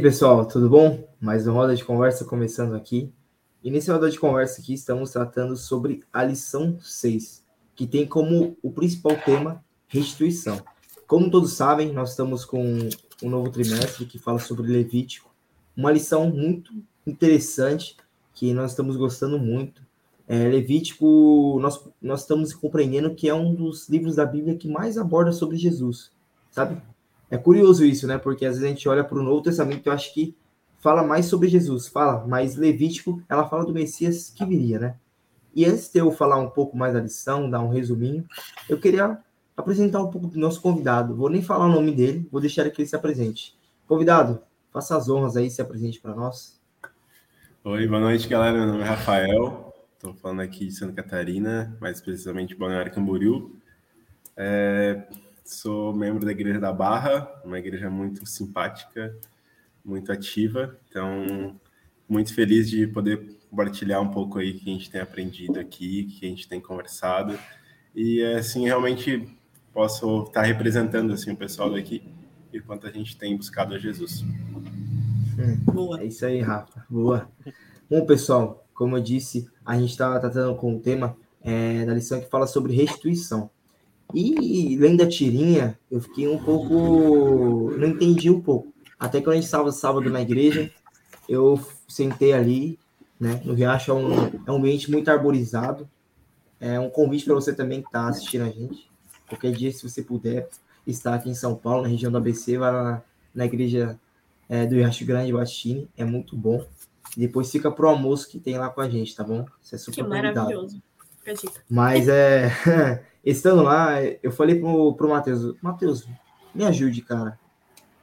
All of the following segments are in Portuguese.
pessoal, tudo bom? Mais uma roda de conversa começando aqui. E nesse roda de conversa aqui estamos tratando sobre a lição 6, que tem como o principal tema restituição. Como todos sabem, nós estamos com um novo trimestre que fala sobre Levítico, uma lição muito interessante que nós estamos gostando muito. É, Levítico, nós, nós estamos compreendendo que é um dos livros da Bíblia que mais aborda sobre Jesus, sabe? É curioso isso, né? Porque às vezes a gente olha para o Novo Testamento e eu acho que fala mais sobre Jesus, fala, mas Levítico, ela fala do Messias que viria, né? E antes de eu falar um pouco mais da lição, dar um resuminho, eu queria apresentar um pouco do nosso convidado. Vou nem falar o nome dele, vou deixar que ele se apresente. Convidado, faça as honras aí, se apresente para nós. Oi, boa noite, galera. Meu nome é Rafael, estou falando aqui de Santa Catarina, mais precisamente Balneário Camboriú. É, sou membro da Igreja da Barra, uma igreja muito simpática, muito ativa. Então, muito feliz de poder compartilhar um pouco aí que a gente tem aprendido aqui, que a gente tem conversado. E assim, realmente posso estar representando assim o pessoal daqui e quanto a gente tem buscado a Jesus. Hum, Boa. É isso aí, Rafa. Boa. Bom, pessoal, como eu disse, a gente está tratando com o tema é, da lição que fala sobre restituição. E lendo da tirinha, eu fiquei um pouco. Não entendi um pouco. Até quando a gente estava sábado na igreja, eu sentei ali, né? No Riacho é um, é um ambiente muito arborizado. É um convite para você também que está assistindo a gente. Qualquer dia, se você puder estar aqui em São Paulo, na região do ABC, vai lá na igreja é, do Riacho Grande, Batistini. É muito bom. E depois fica pro almoço que tem lá com a gente, tá bom? Isso é super que maravilhoso. Mas é. Estando lá, eu falei pro, pro Matheus, Matheus, me ajude, cara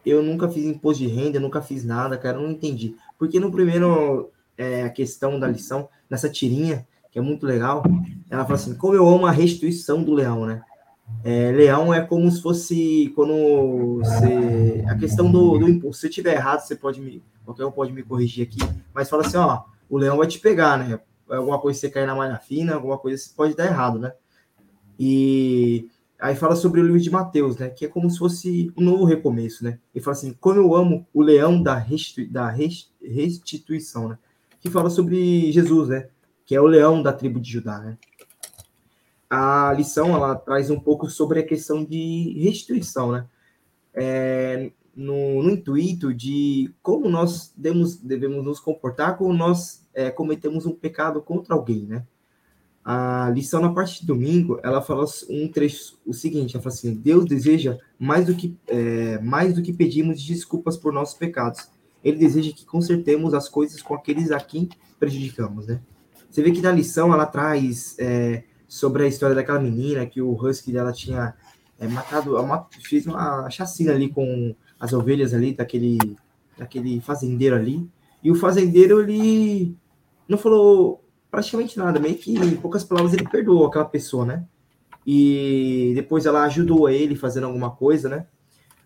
eu nunca fiz imposto de renda, nunca fiz nada, cara, eu não entendi. Porque no primeiro, é, a questão da lição, nessa tirinha, que é muito legal, ela fala assim, como eu amo a restituição do leão, né? É, leão é como se fosse quando você. A questão do, do imposto. Se tiver errado, você pode me. Qualquer um pode me corrigir aqui. Mas fala assim, ó, o leão vai te pegar, né? Alguma coisa você cair na malha fina, alguma coisa pode dar errado, né? E Aí fala sobre o livro de Mateus, né? Que é como se fosse um novo recomeço, né? E fala assim, como eu amo o leão da, da restituição, né? Que fala sobre Jesus, né? Que é o leão da tribo de Judá, né? A lição, ela traz um pouco sobre a questão de restituição, né? É, no, no, intuito de como nós devemos, devemos nos comportar quando nós é, cometemos um pecado contra alguém, né? A lição na parte de domingo, ela fala um trecho, o seguinte, ela fala assim, Deus deseja mais do que, é, mais do que pedimos desculpas por nossos pecados. Ele deseja que consertemos as coisas com aqueles a quem prejudicamos, né? Você vê que na lição ela traz é, sobre a história daquela menina que o husky dela tinha é, matado, uma, fez uma chacina ali com as ovelhas ali daquele, daquele fazendeiro ali. E o fazendeiro, ele não falou praticamente nada, meio que em poucas palavras ele perdoou aquela pessoa, né? E depois ela ajudou ele fazendo alguma coisa, né?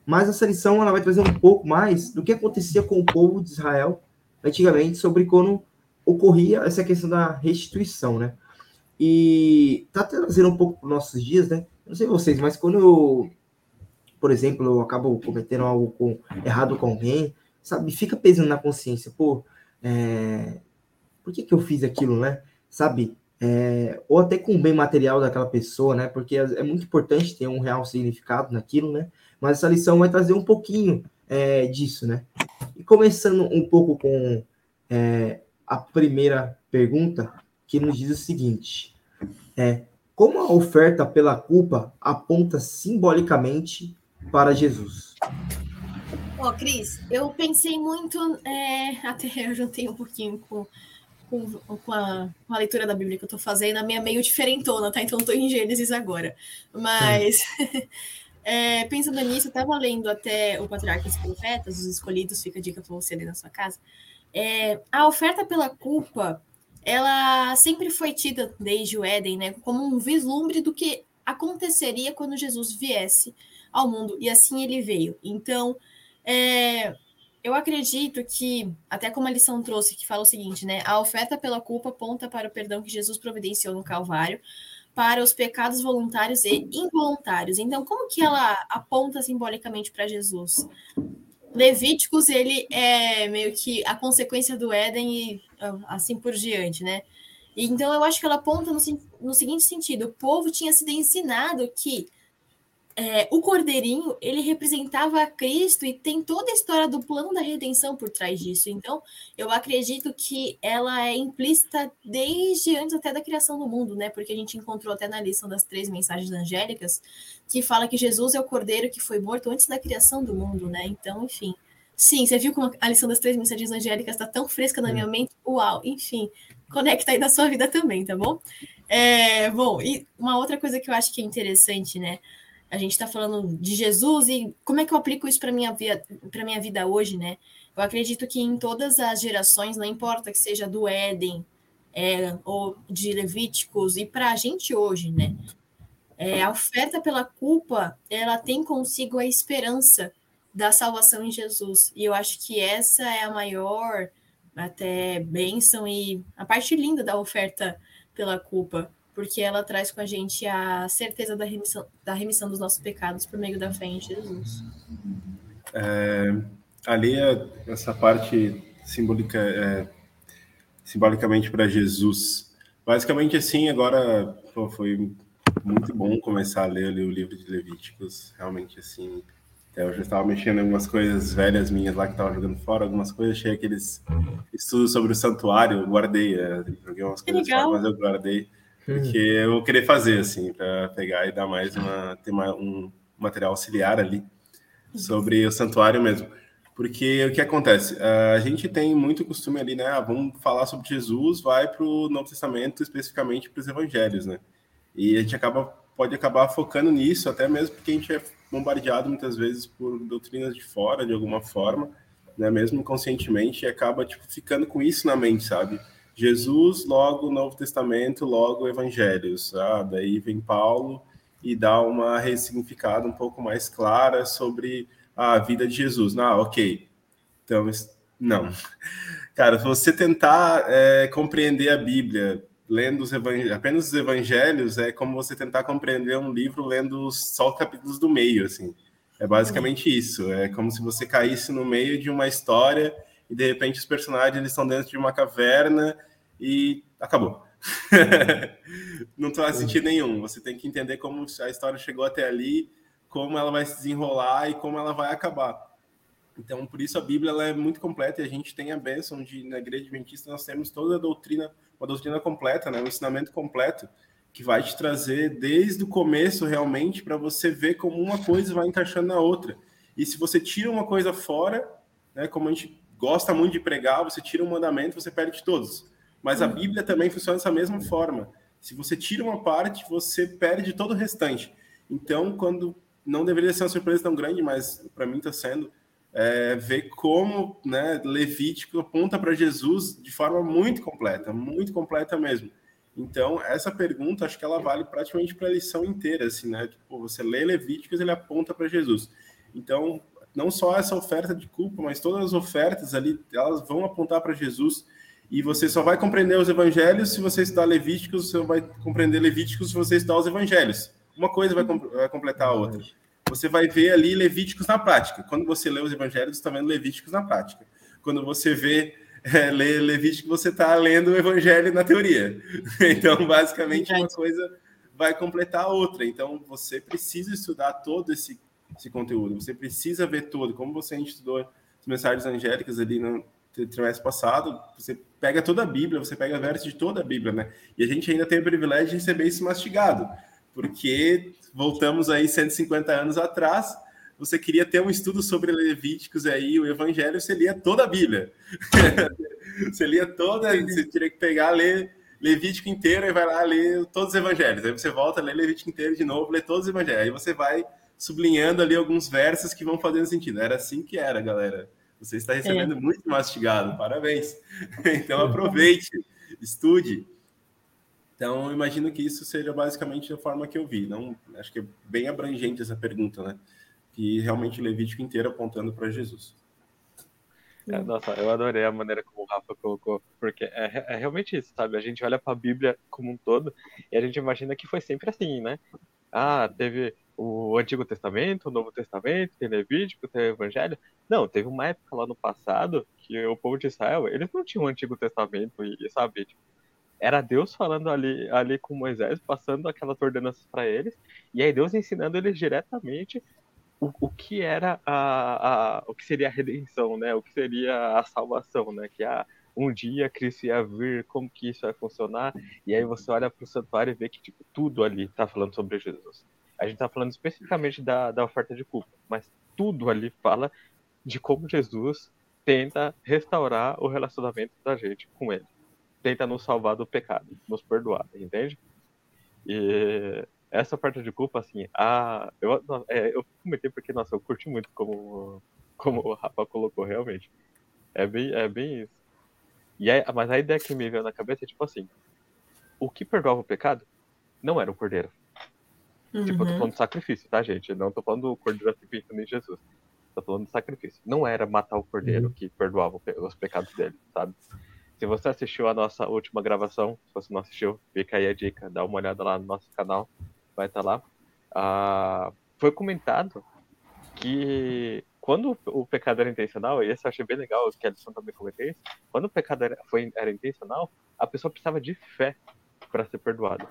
Mas essa lição ela vai trazer um pouco mais do que acontecia com o povo de Israel antigamente sobre quando ocorria essa questão da restituição, né? E tá trazendo um pouco para os nossos dias, né? Não sei vocês, mas quando eu, por exemplo, eu acabo cometendo algo com, errado com alguém, sabe, fica pesando na consciência, pô, é, por que, que eu fiz aquilo, né? Sabe? É, ou até com o bem material daquela pessoa, né? Porque é, é muito importante ter um real significado naquilo, né? Mas essa lição vai trazer um pouquinho é, disso, né? E começando um pouco com é, a primeira pergunta, que nos diz o seguinte: é, como a oferta pela culpa aponta simbolicamente para Jesus? Ó, oh, Cris, eu pensei muito, é, até eu juntei um pouquinho com com, com, a, com a leitura da Bíblia que eu estou fazendo, a minha é meio diferentona, tá? Então estou em Gênesis agora. Mas é, pensando nisso, eu estava lendo até o Patriarca dos Profetas, os escolhidos, fica a dica para você ler na sua casa. É, a oferta pela culpa, ela sempre foi tida desde o Éden, né, como um vislumbre do que aconteceria quando Jesus viesse ao mundo, e assim ele veio. Então, é, eu acredito que, até como a lição trouxe, que fala o seguinte, né? A oferta pela culpa aponta para o perdão que Jesus providenciou no Calvário, para os pecados voluntários e involuntários. Então, como que ela aponta simbolicamente para Jesus? Levíticos, ele é meio que a consequência do Éden e assim por diante, né? Então, eu acho que ela aponta no, no seguinte sentido: o povo tinha sido ensinado que é, o cordeirinho ele representava Cristo e tem toda a história do plano da redenção por trás disso. Então, eu acredito que ela é implícita desde antes até da criação do mundo, né? Porque a gente encontrou até na lição das três mensagens angélicas que fala que Jesus é o cordeiro que foi morto antes da criação do mundo, né? Então, enfim. Sim, você viu como a lição das três mensagens angélicas está tão fresca na minha mente? Uau, enfim, conecta aí na sua vida também, tá bom? É, bom, e uma outra coisa que eu acho que é interessante, né? A gente está falando de Jesus e como é que eu aplico isso para minha vida, para minha vida hoje, né? Eu acredito que em todas as gerações, não importa que seja do Éden é, ou de Levíticos e para a gente hoje, né? É, a oferta pela culpa, ela tem consigo a esperança da salvação em Jesus. E eu acho que essa é a maior até bênção e a parte linda da oferta pela culpa porque ela traz com a gente a certeza da remissão, da remissão dos nossos pecados por meio da fé em Jesus. É, ali, é essa parte simbólica, é, simbolicamente para Jesus. Basicamente, assim, agora pô, foi muito bom começar a ler ali, o livro de Levíticos. Realmente, assim, eu já estava mexendo em algumas coisas velhas minhas lá que estava jogando fora, algumas coisas, achei aqueles estudos sobre o santuário, guardei, é, joguei umas coisas fora, mas eu guardei. Porque eu vou querer fazer, assim, para pegar e dar mais uma. ter uma, um material auxiliar ali sobre o santuário mesmo. Porque o que acontece? A gente tem muito costume ali, né? Ah, vamos falar sobre Jesus, vai para o Novo Testamento, especificamente para os evangelhos, né? E a gente acaba, pode acabar focando nisso, até mesmo porque a gente é bombardeado muitas vezes por doutrinas de fora, de alguma forma, né? Mesmo conscientemente, e acaba tipo, ficando com isso na mente, sabe? Jesus, logo Novo Testamento, logo Evangelhos. Ah, daí vem Paulo e dá uma ressignificada um pouco mais clara sobre a vida de Jesus. Ah, ok. Então, não. Cara, se você tentar é, compreender a Bíblia lendo os apenas os evangelhos, é como você tentar compreender um livro lendo só os capítulos do meio, assim. É basicamente isso. É como se você caísse no meio de uma história e de repente os personagens eles estão dentro de uma caverna e acabou. não faz sentido nenhum. Você tem que entender como a história chegou até ali, como ela vai se desenrolar e como ela vai acabar. Então, por isso a Bíblia ela é muito completa e a gente tem a bênção de, na Igreja Adventista, nós temos toda a doutrina, uma doutrina completa, né? um ensinamento completo, que vai te trazer desde o começo realmente para você ver como uma coisa vai encaixando na outra. E se você tira uma coisa fora, né, como a gente gosta muito de pregar, você tira um mandamento, você perde todos. Mas a hum. Bíblia também funciona dessa mesma forma. Se você tira uma parte, você perde todo o restante. Então, quando não deveria ser uma surpresa tão grande, mas para mim está sendo, é, ver como né, Levítico aponta para Jesus de forma muito completa, muito completa mesmo. Então, essa pergunta, acho que ela vale praticamente para a lição inteira, assim, né? Tipo, você lê Levíticos, ele aponta para Jesus. Então, não só essa oferta de culpa, mas todas as ofertas ali, elas vão apontar para Jesus. E você só vai compreender os evangelhos se você estudar Levíticos, você vai compreender Levíticos se você estudar os evangelhos. Uma coisa vai, vai completar a outra. Você vai ver ali Levíticos na prática. Quando você lê os evangelhos, você está vendo Levíticos na prática. Quando você vê é, lê Levítico, você está lendo o evangelho na teoria. Então, basicamente, uma coisa vai completar a outra. Então, você precisa estudar todo esse, esse conteúdo. Você precisa ver todo. Como você estudou as mensagens angélicas ali no trimestre passado, você pega toda a Bíblia, você pega versos de toda a Bíblia, né? E a gente ainda tem o privilégio de receber isso mastigado, porque voltamos aí 150 anos atrás, você queria ter um estudo sobre Levíticos aí, o Evangelho, você lia toda a Bíblia. você lia toda, você teria que pegar, ler Levítico inteiro e vai lá ler todos os Evangelhos. Aí você volta, lê Levítico inteiro de novo, lê todos os Evangelhos. Aí você vai sublinhando ali alguns versos que vão fazendo sentido. Era assim que era, galera. Você está recebendo é. muito mastigado, parabéns. Então aproveite, estude. Então imagino que isso seja basicamente a forma que eu vi. Não, acho que é bem abrangente essa pergunta, né? Que realmente Levítico inteiro apontando para Jesus. É, nossa, eu adorei a maneira como o Rafa colocou, porque é, é realmente isso, sabe? A gente olha para a Bíblia como um todo e a gente imagina que foi sempre assim, né? Ah, teve o Antigo Testamento, o Novo Testamento, tem Levítico, tem Evangelho. Não, teve uma época lá no passado que o povo de Israel, eles não tinham o Antigo Testamento e, sabe, tipo, era Deus falando ali, ali com Moisés, passando aquelas ordenanças para eles, e aí Deus ensinando eles diretamente o, o que era a, a, o que seria a redenção, né? O que seria a salvação, né? Que a, um dia Cristo ia vir, como que isso vai funcionar, e aí você olha para o santuário e vê que tipo, tudo ali está falando sobre Jesus. A gente está falando especificamente da, da oferta de culpa, mas tudo ali fala de como Jesus tenta restaurar o relacionamento da gente com ele. Tenta nos salvar do pecado, nos perdoar, entende? E essa parte de culpa, assim, a, eu, é, eu comentei porque, nossa, eu curti muito como, como o Rafa colocou, realmente. É bem, é bem isso. E aí, mas a ideia que me veio na cabeça é tipo assim: o que perdoava o pecado não era o cordeiro. Uhum. Tipo, eu tô uhum. falando de sacrifício, tá, gente? Eu não tô falando do cordeiro assim pensando em Jesus. Tô falando de sacrifício. Não era matar o cordeiro uhum. que perdoava os pecados dele, sabe? Se você assistiu a nossa última gravação, se você não assistiu, fica aí a dica, dá uma olhada lá no nosso canal, vai estar tá lá. Ah, foi comentado que quando o pecado era intencional, e esse eu achei bem legal, que a lição também comentei isso, quando o pecado era, foi, era intencional, a pessoa precisava de fé para ser perdoada.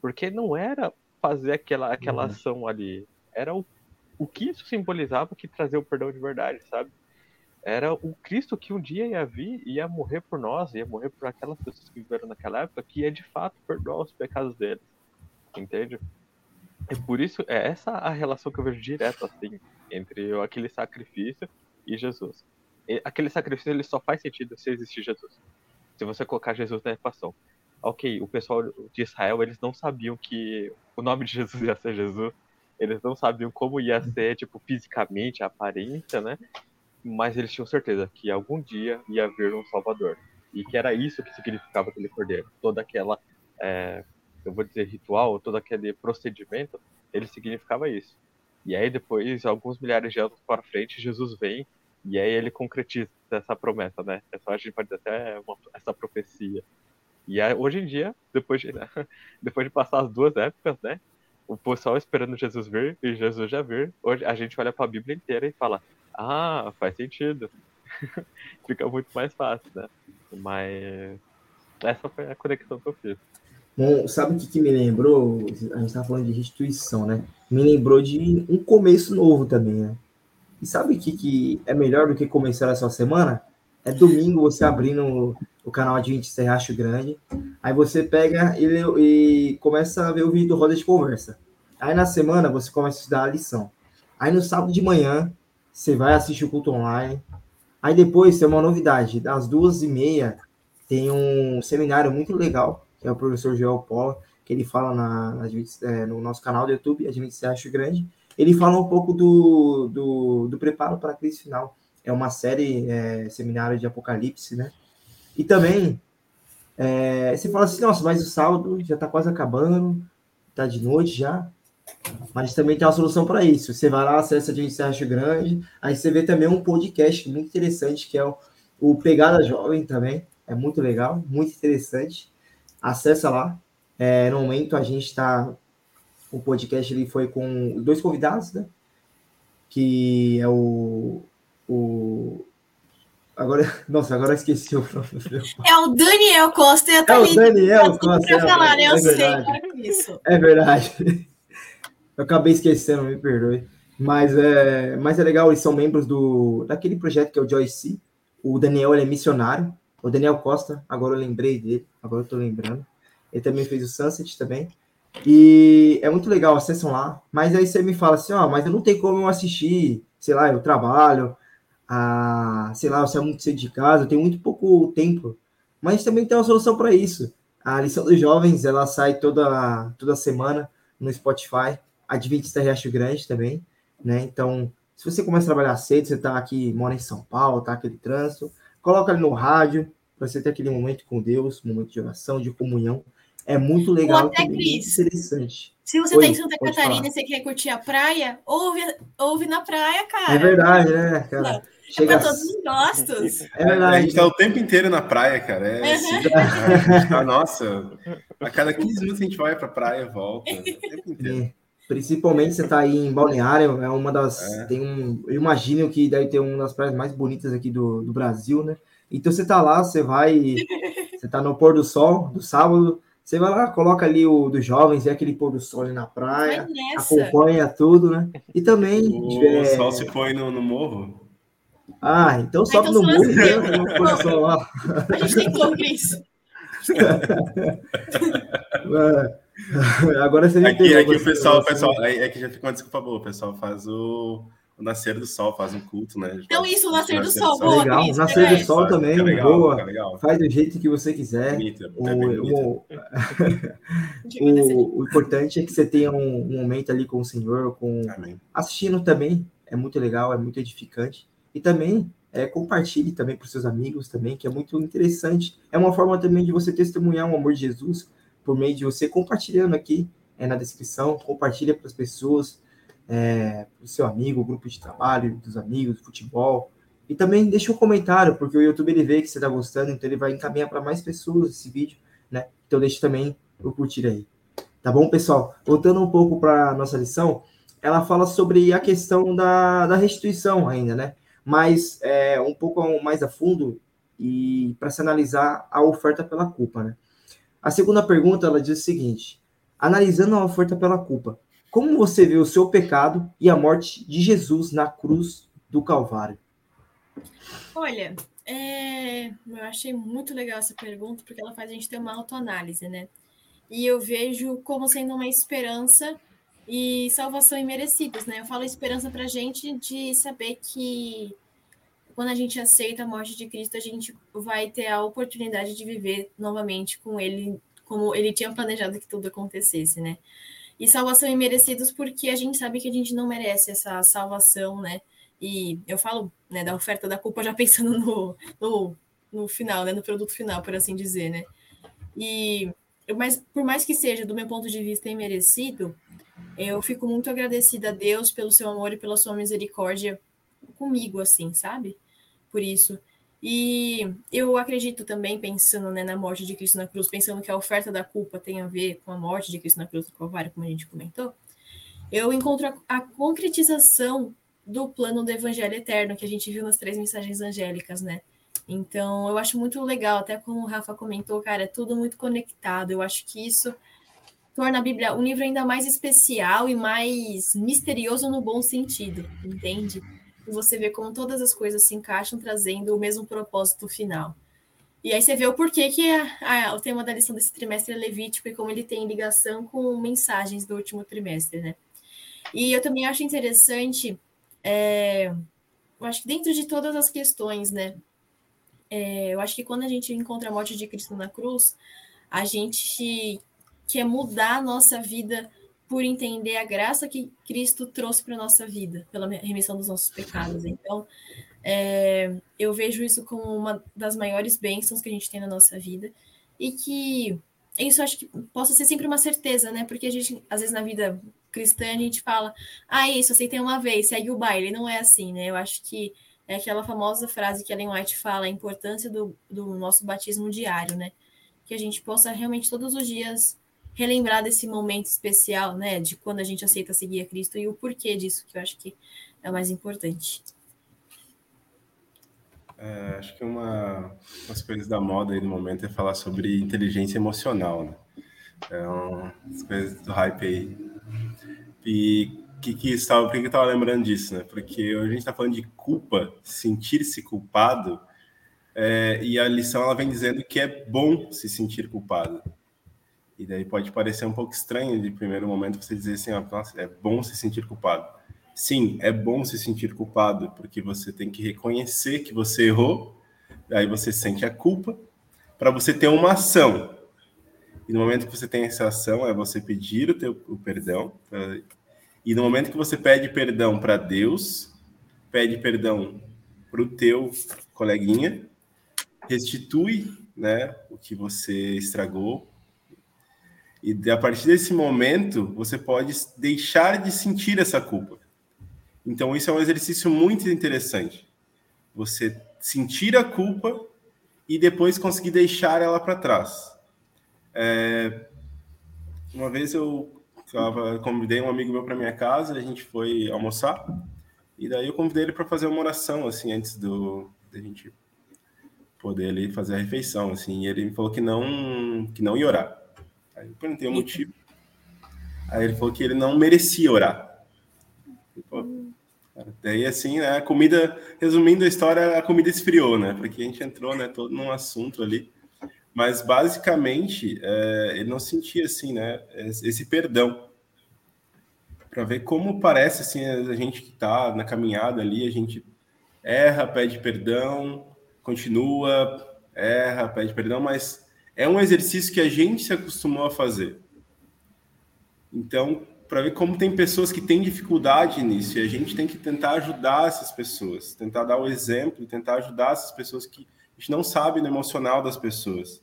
Porque não era fazer aquela, aquela uhum. ação ali, era o, o que isso simbolizava que trazia o perdão de verdade, sabe? Era o Cristo que um dia ia vir e ia morrer por nós, ia morrer por aquelas pessoas que viveram naquela época, que ia de fato perdoar os pecados deles. Entende? É por isso, é essa a relação que eu vejo direto, assim, entre aquele sacrifício e Jesus. E aquele sacrifício ele só faz sentido se existir Jesus. Se você colocar Jesus na equação. Ok, o pessoal de Israel, eles não sabiam que o nome de Jesus ia ser Jesus. Eles não sabiam como ia ser, tipo, fisicamente, a aparência, né? Mas eles tinham certeza que algum dia ia vir um Salvador. E que era isso que significava aquele cordeiro. Toda aquela, é, eu vou dizer, ritual, todo aquele procedimento, ele significava isso. E aí depois, alguns milhares de anos para frente, Jesus vem e aí ele concretiza essa promessa, né? É só a gente pode dizer até uma, essa profecia. E aí, hoje em dia, depois de, depois de passar as duas épocas, né? O pessoal esperando Jesus vir e Jesus já vir, hoje a gente olha para a Bíblia inteira e fala: "Ah, faz sentido". Fica muito mais fácil, né? Mas essa foi a conexão que eu fiz. Bom, sabe o que, que me lembrou? A gente estava falando de restituição, né? Me lembrou de um começo novo também, né? E sabe o que, que é melhor do que começar essa semana? É domingo você abrindo o canal de 20 Serracho Grande. Aí você pega e, e começa a ver o vídeo do Roda de Conversa. Aí na semana você começa a estudar a lição. Aí no sábado de manhã você vai assistir o culto online. Aí depois tem uma novidade. Das duas e meia tem um seminário muito legal que é o professor Paula, que ele fala na, na é, no nosso canal do YouTube, Admite Acho Grande. Ele fala um pouco do, do, do preparo para a crise final. É uma série, é, seminário de Apocalipse, né? E também, é, você fala assim, nossa, mas o sábado já está quase acabando, está de noite já. Mas também tem uma solução para isso. Você vai lá, acessa Admite Acho Grande, aí você vê também um podcast muito interessante, que é o, o Pegada Jovem também. É muito legal, muito interessante acessa lá. É, no momento a gente está. O podcast ele foi com dois convidados, né? Que é o. o agora, nossa, agora eu esqueci o nome. É o Daniel Costa e a É o Daniel Costa. É, falar, né? eu é sei isso. É verdade. Eu acabei esquecendo, me perdoe. Mas é, mas é legal, eles são membros do daquele projeto que é o Joyce. O Daniel ele é missionário. O Daniel Costa, agora eu lembrei dele, agora eu tô lembrando. Ele também fez o Sunset também. E é muito legal, acessam lá. Mas aí você me fala assim, ó, mas eu não tenho como eu assistir, sei lá, eu trabalho, a, sei lá, eu saio muito cedo de casa, eu tenho muito pouco tempo. Mas também tem uma solução para isso. A lição dos jovens, ela sai toda, toda semana no Spotify, Adventista Riacho Grande também, né? Então, se você começa a trabalhar cedo, você tá aqui, mora em São Paulo, tá aquele trânsito, coloca ali no rádio, para você ter aquele momento com Deus, momento de oração, de comunhão. É muito legal, até, Cris, interessante. Se você está em Santa Catarina e você quer curtir a praia, ouve, ouve na praia, cara. É verdade, né, cara? Não. Chega... É para todos os gostos. É verdade. A gente tá o tempo inteiro na praia, cara. É, uhum. assim, tá, nossa, a cada 15 minutos a gente vai pra praia e volta. O tempo inteiro. Principalmente você tá aí em Balneário, é uma das. É. Tem um, eu imagino que deve ter uma das praias mais bonitas aqui do, do Brasil, né? Então você tá lá, você vai. Você tá no pôr do sol do sábado, você vai lá, coloca ali o dos jovens, vê aquele pôr do sol ali na praia, acompanha tudo, né? E também. O é... sol se põe no, no morro. Ah, então sobe então, no morro e no pôr do sol lá. A gente tentou, Cris. Agora você aqui, aqui o pessoal, o pessoal, é que já fica uma desculpa boa, o pessoal faz o, o nascer do sol, faz um culto, né? Então isso, o nascer, do, sol, boa, legal, Cris, nascer do sol também, legal, boa. Legal. Faz do jeito que você quiser. Bonita, o, o, o, o, importante é que você tenha um, um, momento ali com o Senhor, com Amém. assistindo também, é muito legal, é muito edificante. E também é, compartilhe também para os seus amigos também, que é muito interessante. É uma forma também de você testemunhar o amor de Jesus por meio de você compartilhando aqui é, na descrição, compartilha para as pessoas, é, para o seu amigo, grupo de trabalho, dos amigos, futebol. E também deixa um comentário, porque o YouTube ele vê que você está gostando, então ele vai encaminhar para mais pessoas esse vídeo, né? Então deixa também o curtir aí. Tá bom, pessoal? Voltando um pouco para nossa lição, ela fala sobre a questão da, da restituição ainda, né? mas é, um pouco mais a fundo e para se analisar a oferta pela culpa. Né? A segunda pergunta ela diz o seguinte: analisando a oferta pela culpa, como você vê o seu pecado e a morte de Jesus na cruz do Calvário? Olha, é, eu achei muito legal essa pergunta porque ela faz a gente ter uma autoanálise, né? E eu vejo como sendo uma esperança e salvação imerecidos, né? Eu falo esperança para gente de saber que quando a gente aceita a morte de Cristo, a gente vai ter a oportunidade de viver novamente com Ele, como Ele tinha planejado que tudo acontecesse, né? E salvação imerecidos porque a gente sabe que a gente não merece essa salvação, né? E eu falo né, da oferta da culpa já pensando no, no, no final, né? No produto final, por assim dizer, né? E mas por mais que seja, do meu ponto de vista, imerecido, eu fico muito agradecida a Deus pelo seu amor e pela sua misericórdia comigo, assim, sabe? Por isso. E eu acredito também, pensando né, na morte de Cristo na cruz, pensando que a oferta da culpa tem a ver com a morte de Cristo na cruz do Calvário, como a gente comentou, eu encontro a, a concretização do plano do Evangelho Eterno que a gente viu nas três mensagens angélicas, né? Então, eu acho muito legal, até como o Rafa comentou, cara, é tudo muito conectado. Eu acho que isso torna a Bíblia um livro ainda mais especial e mais misterioso no bom sentido, entende? E você vê como todas as coisas se encaixam trazendo o mesmo propósito final. E aí você vê o porquê que a, a, o tema da lição desse trimestre é Levítico e como ele tem ligação com mensagens do último trimestre, né? E eu também acho interessante, é, eu acho que dentro de todas as questões, né? É, eu acho que quando a gente encontra a morte de Cristo na cruz, a gente que é mudar a nossa vida por entender a graça que Cristo trouxe para nossa vida, pela remissão dos nossos pecados. Então, é, eu vejo isso como uma das maiores bênçãos que a gente tem na nossa vida e que isso acho que possa ser sempre uma certeza, né? Porque a gente, às vezes, na vida cristã, a gente fala, ah, isso, aceitei uma vez, segue o baile. Não é assim, né? Eu acho que é aquela famosa frase que Ellen White fala, a importância do, do nosso batismo diário, né? Que a gente possa realmente todos os dias relembrar desse momento especial, né, de quando a gente aceita seguir a Cristo e o porquê disso, que eu acho que é o mais importante. É, acho que uma das coisas da moda aí no momento é falar sobre inteligência emocional, né? É uma das coisas do hype aí. E que que estava, por que eu estava lembrando disso, né? Porque a gente está falando de culpa, sentir-se culpado, é, e a lição ela vem dizendo que é bom se sentir culpado. E daí pode parecer um pouco estranho de primeiro momento você dizer assim, nossa, é bom se sentir culpado. Sim, é bom se sentir culpado, porque você tem que reconhecer que você errou, aí você sente a culpa, para você ter uma ação. E no momento que você tem essa ação, é você pedir o, teu, o perdão. E no momento que você pede perdão para Deus, pede perdão para o teu coleguinha, restitui né, o que você estragou, e a partir desse momento, você pode deixar de sentir essa culpa. Então, isso é um exercício muito interessante. Você sentir a culpa e depois conseguir deixar ela para trás. É... Uma vez eu tava, convidei um amigo meu para minha casa, a gente foi almoçar, e daí eu convidei ele para fazer uma oração, assim, antes do da gente poder ali fazer a refeição, assim, e ele me falou que não, que não ia orar. Aí eu perguntei o motivo. Aí ele falou que ele não merecia orar. Pô, daí assim, né, a comida, resumindo a história, a comida esfriou, né? Porque a gente entrou, né, todo num assunto ali. Mas basicamente, é, ele não sentia assim, né, esse perdão. Para ver como parece assim a gente que está na caminhada ali, a gente erra, pede perdão, continua, erra, pede perdão, mas é um exercício que a gente se acostumou a fazer. Então, para ver como tem pessoas que têm dificuldade nisso, e a gente tem que tentar ajudar essas pessoas, tentar dar o exemplo, tentar ajudar essas pessoas que a gente não sabe no emocional das pessoas.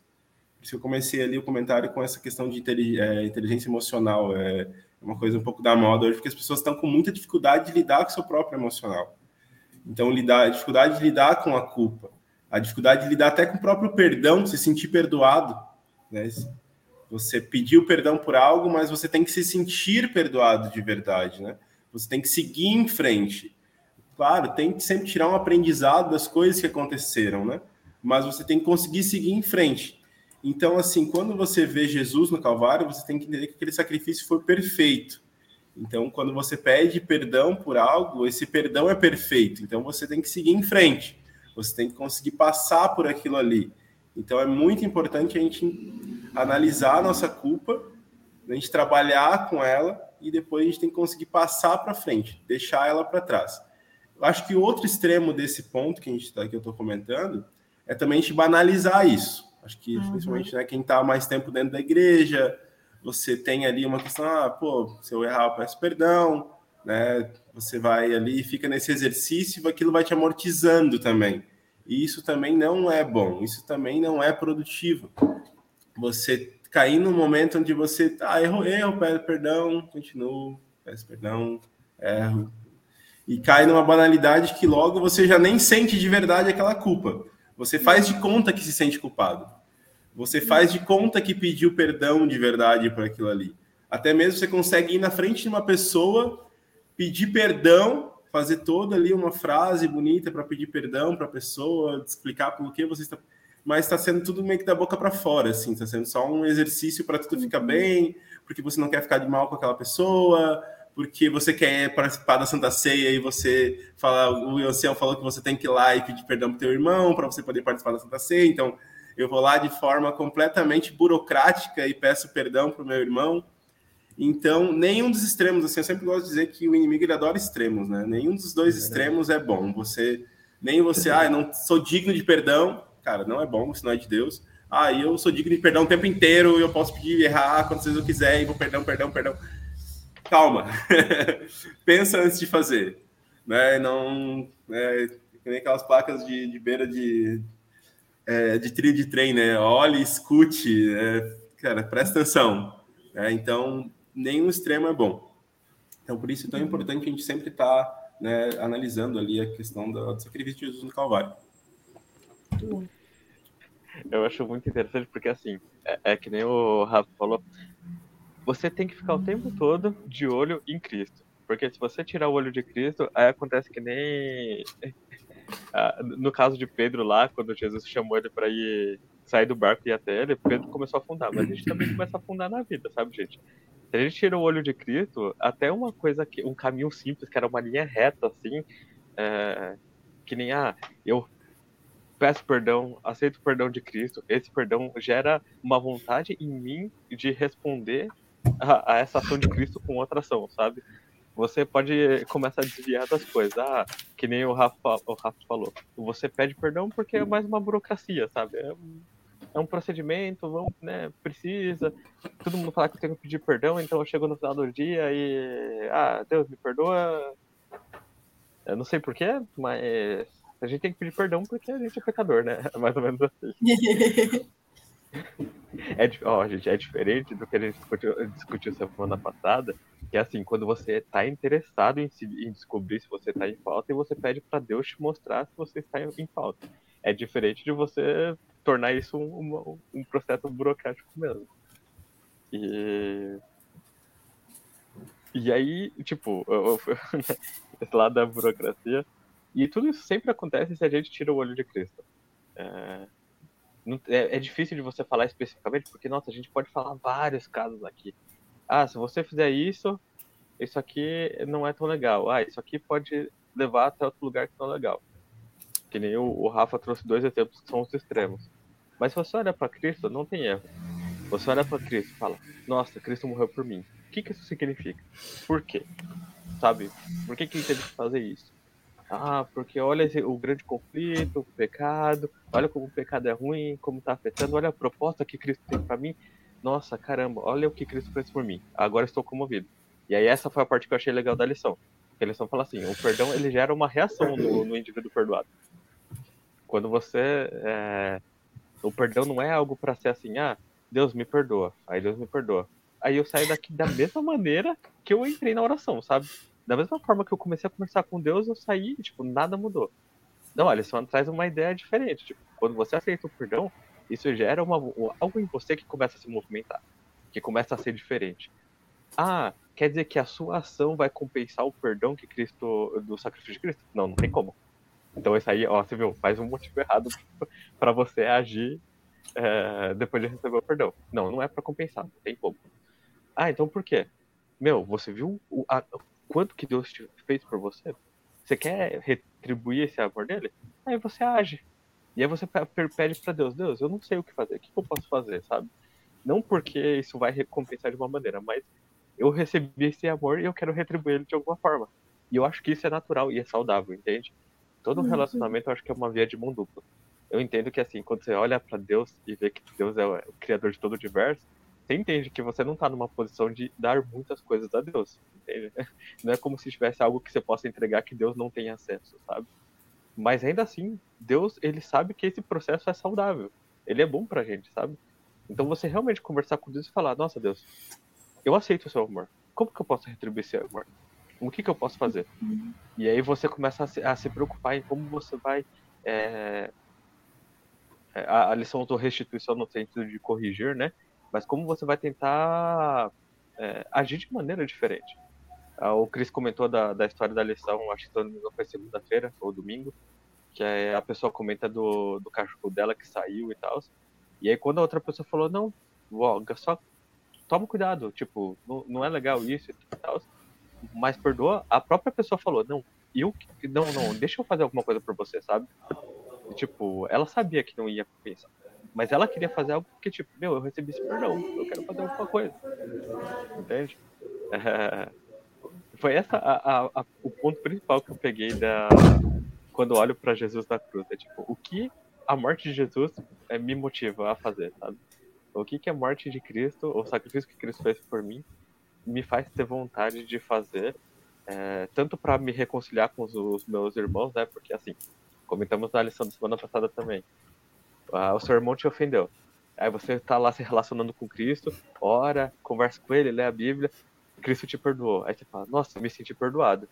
Por isso eu comecei ali o comentário com essa questão de é, inteligência emocional. É uma coisa um pouco da moda hoje, porque as pessoas estão com muita dificuldade de lidar com o seu próprio emocional. Então, lidar, dificuldade de lidar com a culpa, a dificuldade de lidar até com o próprio perdão, se sentir perdoado. Né? Você pediu perdão por algo, mas você tem que se sentir perdoado de verdade, né? Você tem que seguir em frente. Claro, tem que sempre tirar um aprendizado das coisas que aconteceram, né? Mas você tem que conseguir seguir em frente. Então, assim, quando você vê Jesus no Calvário, você tem que entender que aquele sacrifício foi perfeito. Então, quando você pede perdão por algo, esse perdão é perfeito. Então, você tem que seguir em frente. Você tem que conseguir passar por aquilo ali. Então, é muito importante a gente analisar a nossa culpa, a gente trabalhar com ela e depois a gente tem que conseguir passar para frente, deixar ela para trás. Eu acho que outro extremo desse ponto que a gente tá, que eu estou comentando é também a gente banalizar isso. Acho que uhum. principalmente né, quem está mais tempo dentro da igreja, você tem ali uma questão, ah, pô, se eu errar, eu peço perdão, né? Você vai ali, fica nesse exercício, e aquilo vai te amortizando também. E isso também não é bom, isso também não é produtivo. Você cair no momento onde você, ah, erro, erro, peço perdão, continuo, peço perdão, erro. E cai numa banalidade que logo você já nem sente de verdade aquela culpa. Você faz de conta que se sente culpado. Você faz de conta que pediu perdão de verdade por aquilo ali. Até mesmo você consegue ir na frente de uma pessoa, pedir perdão, fazer toda ali uma frase bonita para pedir perdão para a pessoa, explicar por que você está. Mas está sendo tudo meio que da boca para fora, assim, está sendo só um exercício para tudo ficar uhum. bem, porque você não quer ficar de mal com aquela pessoa, porque você quer participar da Santa Ceia e você fala, o ancião falou que você tem que ir lá e pedir perdão para teu irmão para você poder participar da Santa Ceia, então eu vou lá de forma completamente burocrática e peço perdão para o meu irmão. Então, nenhum dos extremos, assim, eu sempre gosto de dizer que o inimigo ele adora extremos, né? Nenhum dos dois é extremos é bom. Você, nem você, ah, eu não sou digno de perdão, cara, não é bom, isso não é de Deus. Ah, eu sou digno de perdão o tempo inteiro, eu posso pedir errar quantas vezes eu quiser e vou perdão, perdão, perdão. Calma, pensa antes de fazer, né? Não, é, que nem aquelas placas de, de beira de, é, de trilho de trem, né? Olhe, escute, é, cara, presta atenção. É, então, nenhum extremo é bom. Então, por isso é tão importante a gente sempre estar tá, né, analisando ali a questão do, do sacrifício de Jesus no Calvário. Eu acho muito interessante porque, assim, é, é que nem o Rafa falou, você tem que ficar o tempo todo de olho em Cristo. Porque se você tirar o olho de Cristo, aí acontece que nem ah, no caso de Pedro lá, quando Jesus chamou ele para ir sair do barco e ir até ele, Pedro começou a afundar. Mas a gente também começa a afundar na vida, sabe, gente? Se a gente tira o olho de Cristo, até uma coisa que. um caminho simples, que era uma linha reta, assim, é, que nem, ah, eu peço perdão, aceito o perdão de Cristo, esse perdão gera uma vontade em mim de responder a, a essa ação de Cristo com outra ação, sabe? você pode começar a desviar das coisas. Ah, que nem o Rafa, o Rafa falou. Você pede perdão porque é mais uma burocracia, sabe? É é um procedimento, vamos, né, precisa. Todo mundo fala que eu tenho que pedir perdão, então eu chego no final do dia e. Ah, Deus me perdoa. Eu não sei porquê, mas a gente tem que pedir perdão porque a gente é pecador, né? É mais ou menos assim. É, ó, gente, é diferente do que a gente discutiu, discutiu semana passada, que é assim, quando você está interessado em, se, em, descobrir se você está em falta e você pede para Deus te mostrar se você está em, em, falta. É diferente de você tornar isso um, um, um processo burocrático mesmo. E E aí, tipo, esse lado da burocracia. E tudo isso sempre acontece se a gente tira o olho de Cristo. É, é, é, difícil de você falar especificamente, porque, nossa, a gente pode falar vários casos aqui. Ah, se você fizer isso, isso aqui não é tão legal. Ah, isso aqui pode levar até outro lugar que não é legal. Que nem o, o Rafa trouxe dois exemplos que são os extremos. Mas se você olha para Cristo, não tem erro. Você olha para Cristo e fala: Nossa, Cristo morreu por mim. O que, que isso significa? Por quê? Sabe? Por que, que ele teve que fazer isso? Ah, porque olha esse, o grande conflito, o pecado, olha como o pecado é ruim, como está afetando, olha a proposta que Cristo tem para mim. Nossa, caramba, olha o que Cristo fez por mim. Agora estou comovido. E aí essa foi a parte que eu achei legal da lição. A lição fala assim, o perdão ele gera uma reação no, no indivíduo perdoado. Quando você... É... O perdão não é algo para ser assim, ah, Deus me perdoa, aí Deus me perdoa. Aí eu saio daqui da mesma maneira que eu entrei na oração, sabe? da mesma forma que eu comecei a conversar com Deus, eu saí, tipo, nada mudou. Não, olha, traz uma ideia diferente. Tipo, quando você aceita o perdão, isso gera uma, algo em você que começa a se movimentar, que começa a ser diferente. Ah, quer dizer que a sua ação vai compensar o perdão que Cristo do sacrifício de Cristo? Não, não tem como. Então isso aí, ó, você viu, faz um motivo errado para você agir é, depois de receber o perdão. Não, não é para compensar, não tem como. Ah, então por quê? Meu, você viu o, a, quanto que Deus fez por você, você quer retribuir esse amor dele? Aí você age. E aí você pede para Deus, Deus, eu não sei o que fazer, o que eu posso fazer, sabe? Não porque isso vai recompensar de uma maneira, mas eu recebi esse amor e eu quero retribuir ele de alguma forma. E eu acho que isso é natural e é saudável, entende? Todo relacionamento eu acho que é uma via de mão dupla. Eu entendo que assim, quando você olha para Deus e vê que Deus é o criador de todo o universo, você entende que você não está numa posição de dar muitas coisas a Deus, entende? Não é como se tivesse algo que você possa entregar que Deus não tem acesso, sabe? Mas ainda assim, Deus, ele sabe que esse processo é saudável. Ele é bom pra gente, sabe? Então você realmente conversar com Deus e falar, nossa Deus, eu aceito o seu amor. Como que eu posso retribuir esse amor? O que que eu posso fazer? E aí você começa a se, a se preocupar em como você vai é, a, a lição do restituição no sentido de corrigir, né? mas como você vai tentar é, agir de maneira diferente. Ah, o Chris comentou da, da história da lição, acho que foi segunda-feira ou domingo, que é, a pessoa comenta do, do cachorro dela que saiu e tal. E aí quando a outra pessoa falou, não, ó, só toma cuidado, tipo, não, não é legal isso e tal, mas perdoa, a própria pessoa falou, não, eu, não, não, deixa eu fazer alguma coisa por você, sabe? E, tipo, ela sabia que não ia pensar. Mas ela queria fazer algo porque, tipo, meu, eu recebi esse perdão, eu quero fazer alguma coisa. Entende? É, foi essa a, a, a, o ponto principal que eu peguei da quando olho para Jesus na cruz. É tipo, o que a morte de Jesus é, me motiva a fazer, sabe? O que, que a morte de Cristo, o sacrifício que Cristo fez por mim, me faz ter vontade de fazer, é, tanto para me reconciliar com os, os, meus irmãos, né? Porque assim, comentamos na lição da semana passada também ah, o seu irmão te ofendeu. Aí você está lá se relacionando com Cristo, ora, conversa com ele, lê a Bíblia, Cristo te perdoou. Aí você fala, nossa, me senti perdoado.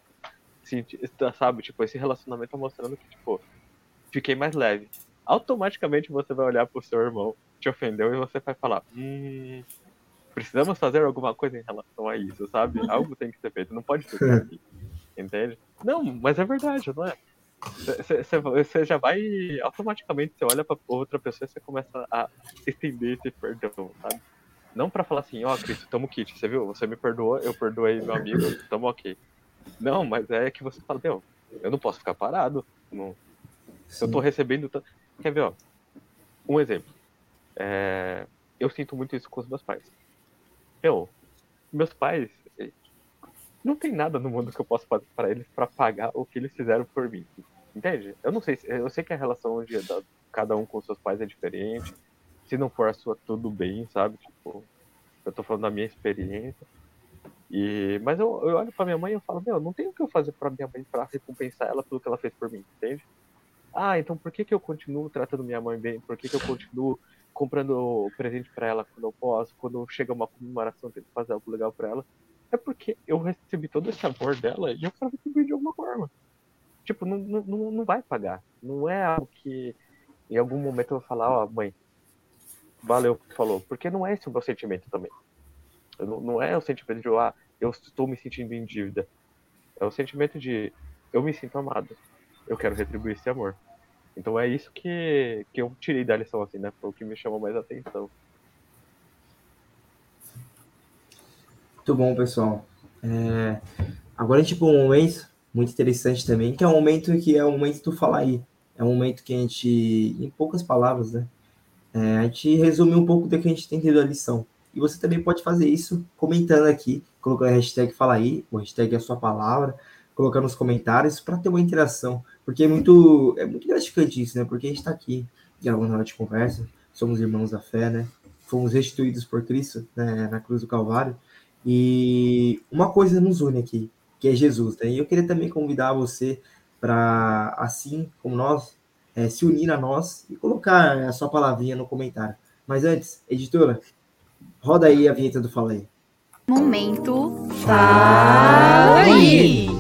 Senti, sabe, tipo, esse relacionamento tá mostrando que, tipo, fiquei mais leve. Automaticamente você vai olhar pro seu irmão, te ofendeu, e você vai falar, hum, precisamos fazer alguma coisa em relação a isso, sabe? Algo tem que ser feito, não pode ser aqui. Entende? Não, mas é verdade, não é? Você já vai automaticamente, você olha pra outra pessoa e você começa a estender esse perdão, sabe? Não pra falar assim, ó, oh, Cristo, tamo kit, você viu? Você me perdoou, eu perdoei meu amigo, tamo ok. Não, mas é que você fala, meu, eu não posso ficar parado. Não. Eu tô recebendo. T... Quer ver, ó? Um exemplo. É... Eu sinto muito isso com os meus pais. Meu, meus pais, não tem nada no mundo que eu possa fazer para eles para pagar o que eles fizeram por mim. Entende? Eu não sei, eu sei que a relação da, cada um com seus pais é diferente. Se não for a sua, tudo bem, sabe? Tipo, eu tô falando da minha experiência. E, mas eu, eu olho pra minha mãe e eu falo, meu, não tem o que eu fazer pra minha mãe pra recompensar ela pelo que ela fez por mim, entende? Ah, então por que que eu continuo tratando minha mãe bem? Por que que eu continuo comprando presente para ela quando eu posso? Quando chega uma comemoração, tento fazer algo legal para ela. É porque eu recebi todo esse amor dela e eu quero retribuir de alguma forma tipo, não, não, não vai pagar. Não é algo que em algum momento eu vou falar, ó, oh, mãe, valeu que falou. Porque não é esse o meu sentimento também. Não, não é o sentimento de, ah, eu estou me sentindo em dívida. É o sentimento de eu me sinto amado. Eu quero retribuir esse amor. Então é isso que, que eu tirei da lição, assim, né? Foi o que me chamou mais atenção. Muito bom, pessoal. É... Agora a gente para um momento muito interessante também, que é um momento que é o momento do falar aí. É um momento que a gente, em poucas palavras, né? É, a gente resume um pouco do que a gente tem entendido a lição. E você também pode fazer isso comentando aqui, colocando a hashtag Fala aí, o hashtag a sua palavra, colocando nos comentários para ter uma interação. Porque é muito, é muito gratificante isso, né? Porque a gente está aqui gravando hora de conversa, somos irmãos da fé, né? Fomos restituídos por Cristo né, na cruz do Calvário. E uma coisa nos une aqui, que é Jesus, né? E eu queria também convidar você para, assim como nós, é, se unir a nós e colocar a sua palavrinha no comentário. Mas antes, editora, roda aí a vinheta do Fala aí. Momento Fala aí!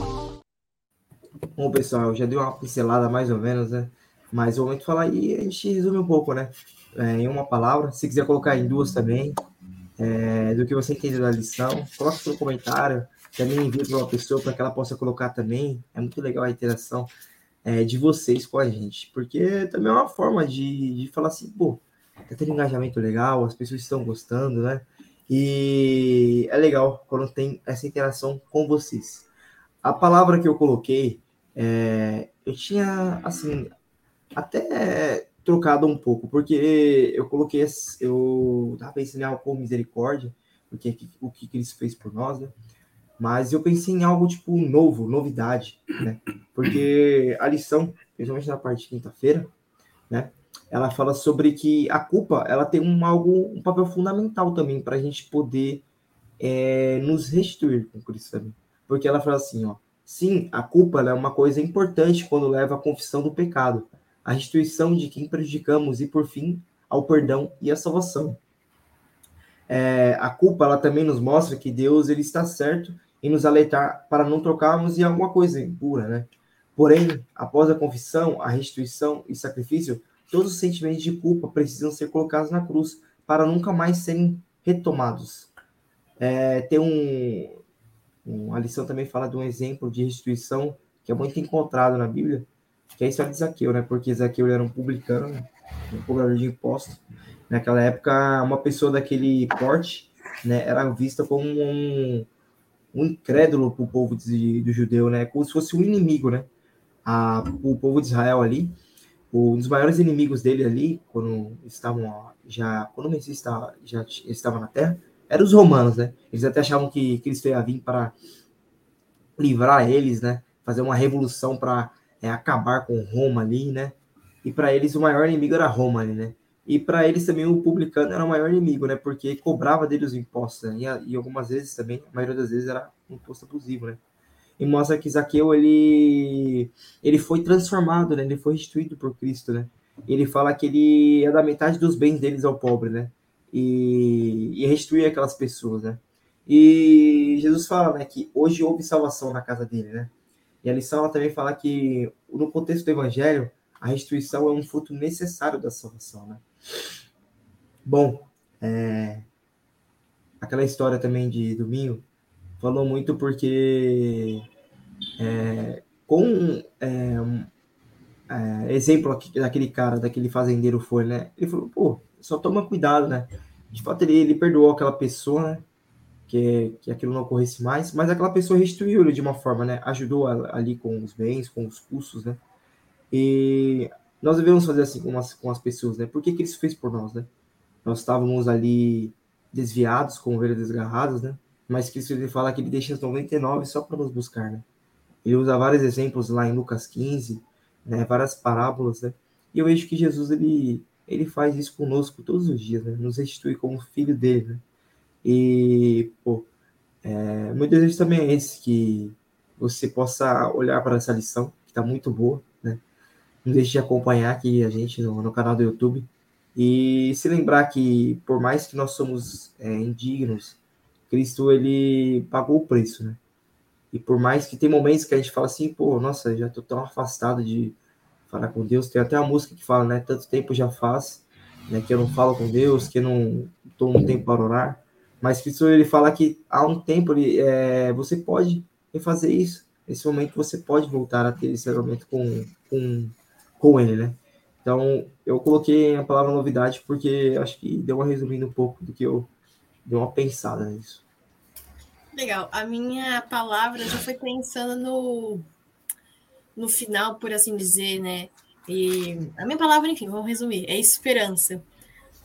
Bom, pessoal, eu já dei uma pincelada mais ou menos, né? Mas o momento Fala aí a gente resume um pouco, né? É, em uma palavra, se quiser colocar em duas também, é, do que você entendeu da lição, coloque no comentário, também envie para uma pessoa para que ela possa colocar também. É muito legal a interação é, de vocês com a gente, porque também é uma forma de, de falar assim, pô, tá tendo engajamento legal, as pessoas estão gostando, né? E é legal quando tem essa interação com vocês. A palavra que eu coloquei, é, eu tinha, assim, até trocado um pouco, porque eu coloquei, eu tava pensando em algo com misericórdia, porque o que Cristo fez por nós, né? Mas eu pensei em algo tipo novo, novidade, né? Porque a lição, principalmente na parte de quinta-feira, né? Ela fala sobre que a culpa, ela tem um algo, um papel fundamental também para a gente poder é, nos restituir com Cristo também. Porque ela fala assim, ó, sim, a culpa é uma coisa importante quando leva à confissão do pecado, a restituição de quem prejudicamos e, por fim, ao perdão e à salvação. É, a culpa ela também nos mostra que Deus ele está certo em nos alertar para não trocarmos em alguma coisa impura, né? Porém, após a confissão, a restituição e sacrifício, todos os sentimentos de culpa precisam ser colocados na cruz para nunca mais serem retomados. É, tem um, a lição também fala de um exemplo de restituição que é muito encontrado na Bíblia, que é a história de Zaqueu, né? Porque Zaqueu era um publicano, né? um cobrador de impostos. Naquela época, uma pessoa daquele porte né, era vista como um, um incrédulo para o povo de, do judeu, né? Como se fosse um inimigo, né? A, o povo de Israel ali, um dos maiores inimigos dele ali, quando estavam já, quando Messias estava, já estava na Terra, eram os romanos, né? Eles até achavam que Cristo ia vir para livrar eles, né? Fazer uma revolução para é, acabar com Roma ali, né? E para eles o maior inimigo era Roma ali, né? E para eles também o publicano era o maior inimigo, né? Porque cobrava dele os impostos, né? e, e, algumas vezes também, a maioria das vezes era imposto abusivo, né? E mostra que Zaqueu ele ele foi transformado, né? Ele foi restituído por Cristo, né? Ele fala que ele ia dar metade dos bens deles ao pobre, né? E, e restituir aquelas pessoas, né? E Jesus fala, né, que hoje houve salvação na casa dele, né? E a lição ela também fala que no contexto do evangelho, a restituição é um fruto necessário da salvação, né? Bom, é... aquela história também de domingo falou muito porque é... com é... é exemplo daquele cara, daquele fazendeiro foi, né? Ele falou, pô, só toma cuidado, né? De fato, ele, ele perdoou aquela pessoa, né? Que, que aquilo não ocorresse mais, mas aquela pessoa restituiu ele de uma forma, né? Ajudou ali com os bens, com os custos, né? E nós devemos fazer assim com as, com as pessoas, né? Por que, que isso fez por nós, né? Nós estávamos ali desviados, com ovelhas desgarradas, né? Mas Cristo ele fala que ele deixa as 99 só para nos buscar, né? Ele usa vários exemplos lá em Lucas 15, né? Várias parábolas, né? E eu vejo que Jesus ele ele faz isso conosco todos os dias, né? Nos restitui como filho dele, né? E, pô, é, meu desejo também é esse, que você possa olhar para essa lição, que está muito boa, não deixe de acompanhar aqui a gente no, no canal do YouTube. E se lembrar que, por mais que nós somos é, indignos, Cristo ele pagou o preço, né? E por mais que tem momentos que a gente fala assim, pô, nossa, já tô tão afastado de falar com Deus. Tem até a música que fala, né? Tanto tempo já faz, né? Que eu não falo com Deus, que eu não tô um tempo para orar. Mas Cristo ele fala que há um tempo ele, é, você pode fazer isso. Nesse momento você pode voltar a ter esse momento com, com, com ele, né? Então eu coloquei a palavra novidade porque acho que deu uma resumindo um pouco do que eu dei uma pensada nisso. Legal. A minha palavra já foi pensando no, no final, por assim dizer, né? E a minha palavra, enfim, vamos resumir, é esperança.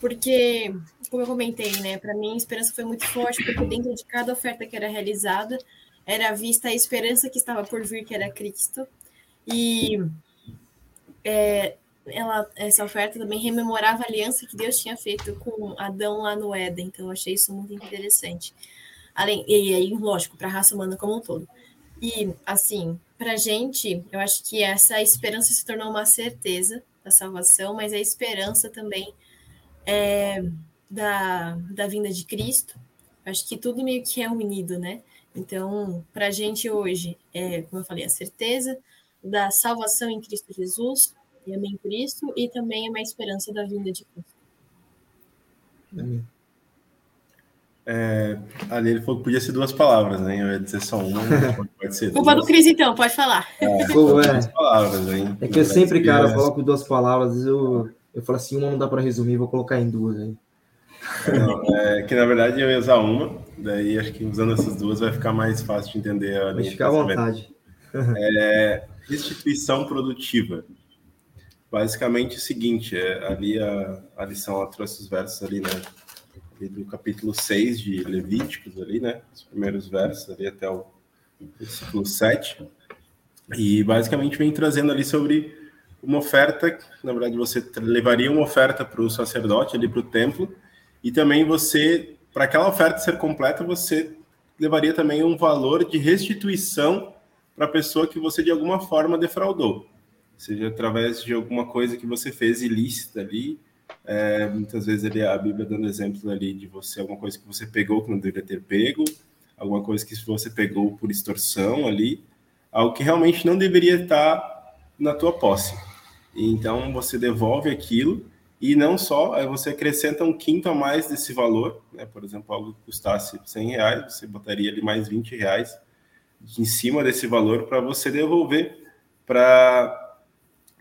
Porque, como eu comentei, né, para mim a esperança foi muito forte, porque dentro de cada oferta que era realizada, era vista a esperança que estava por vir, que era Cristo. E é, ela, essa oferta também rememorava a aliança que Deus tinha feito com Adão lá no Éden. Então, eu achei isso muito interessante. Além, e aí, lógico, para a raça humana como um todo. E, assim, para gente, eu acho que essa esperança se tornou uma certeza da salvação, mas a esperança também é, da, da vinda de Cristo. Eu acho que tudo meio que é unido, né? Então, para gente hoje, é, como eu falei, a certeza da salvação em Cristo Jesus, e amém Cristo, e também é uma esperança da vinda de Cristo. Amém. É, ali ele falou que podia ser duas palavras, né? Eu ia dizer só uma, pode ser Culpa duas. do Cris, então, pode falar. É, Pô, é. duas palavras, hein? É que eu sempre, cara, coloco duas palavras, eu, eu falo assim, uma não dá para resumir, vou colocar em duas aí. Não, é que na verdade eu ia usar uma, daí acho que usando essas duas vai ficar mais fácil de entender a Pode ficar à vontade. É, restituição produtiva. Basicamente é o seguinte, é, ali a, a lição ela trouxe os versos ali, né? Do capítulo 6 de Levíticos ali, né? Os primeiros versos ali até o versículo 7. E basicamente vem trazendo ali sobre uma oferta, na verdade você levaria uma oferta para o sacerdote ali para o templo, e também você, para aquela oferta ser completa, você levaria também um valor de restituição para a pessoa que você de alguma forma defraudou, seja através de alguma coisa que você fez ilícita ali, é, muitas vezes ali a Bíblia dando exemplo ali de você, alguma coisa que você pegou que não deveria ter pego, alguma coisa que você pegou por extorsão ali, algo que realmente não deveria estar na tua posse. Então você devolve aquilo e não só, você acrescenta um quinto a mais desse valor, né? por exemplo, algo que custasse 100 reais, você botaria ali mais 20 reais em cima desse valor para você devolver para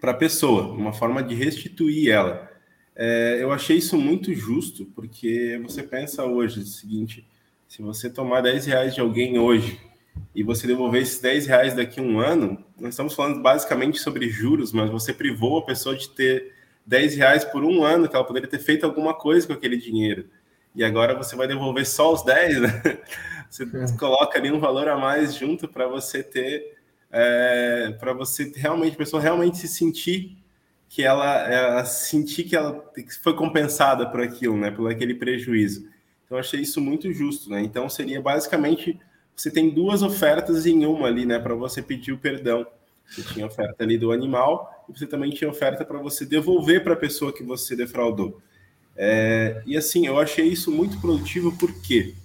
a pessoa, uma forma de restituir ela. É, eu achei isso muito justo, porque você pensa hoje o seguinte: se você tomar 10 reais de alguém hoje e você devolver esses 10 reais daqui a um ano, nós estamos falando basicamente sobre juros, mas você privou a pessoa de ter 10 reais por um ano, que ela poderia ter feito alguma coisa com aquele dinheiro. E agora você vai devolver só os 10, né? Você é. coloca ali um valor a mais junto para você ter, é, para você realmente, a pessoa realmente se sentir que ela, ela sentir que ela foi compensada por aquilo, né, por aquele prejuízo. Então achei isso muito justo, né? Então seria basicamente você tem duas ofertas em uma ali, né, para você pedir o perdão. Você tinha oferta ali do animal e você também tinha oferta para você devolver para a pessoa que você defraudou. É, e assim, eu achei isso muito produtivo porque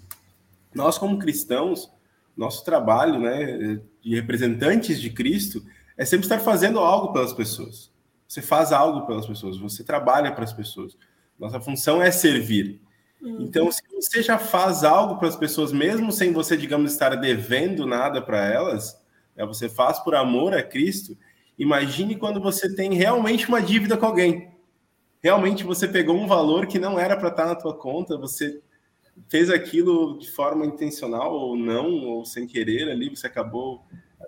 nós, como cristãos, nosso trabalho, né, de representantes de Cristo, é sempre estar fazendo algo pelas pessoas. Você faz algo pelas pessoas, você trabalha para as pessoas. Nossa função é servir. Uhum. Então, se você já faz algo para as pessoas, mesmo sem você, digamos, estar devendo nada para elas, né, você faz por amor a Cristo. Imagine quando você tem realmente uma dívida com alguém. Realmente você pegou um valor que não era para estar na tua conta, você fez aquilo de forma intencional ou não, ou sem querer ali, você acabou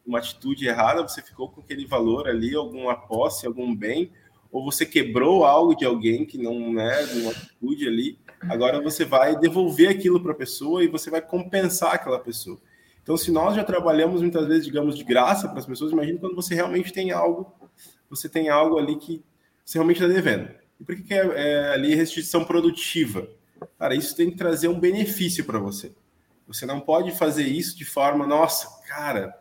uma atitude errada, você ficou com aquele valor ali, alguma posse, algum bem, ou você quebrou algo de alguém que não é uma atitude ali, agora você vai devolver aquilo para a pessoa e você vai compensar aquela pessoa. Então, se nós já trabalhamos muitas vezes, digamos, de graça para as pessoas, imagine quando você realmente tem algo, você tem algo ali que você realmente está devendo. E por que, que é, é ali restituição produtiva? Cara, isso tem que trazer um benefício para você. Você não pode fazer isso de forma, nossa, cara,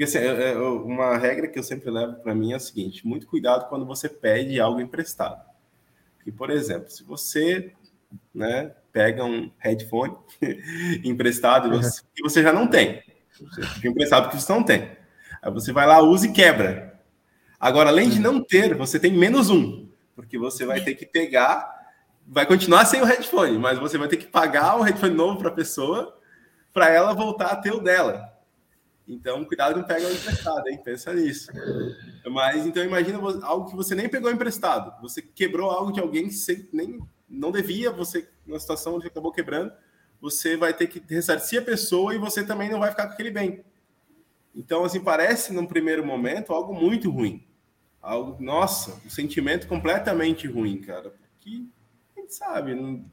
porque assim, é, é, uma regra que eu sempre levo para mim é a seguinte: muito cuidado quando você pede algo emprestado. Porque, por exemplo, se você né, pega um headphone emprestado você, que você já não tem, você fica emprestado porque você não tem. Aí você vai lá, usa e quebra. Agora, além de não ter, você tem menos um, porque você vai ter que pegar vai continuar sem o headphone, mas você vai ter que pagar o headphone novo para a pessoa para ela voltar a ter o dela. Então, cuidado não pega o emprestado, hein? Pensa nisso. Mas então imagina algo que você nem pegou emprestado. Você quebrou algo de alguém que você nem não devia, você numa situação onde acabou quebrando, você vai ter que ressarcir a pessoa e você também não vai ficar com aquele bem. Então, assim, parece num primeiro momento algo muito ruim. Algo, nossa, um sentimento completamente ruim, cara. Porque a gente sabe,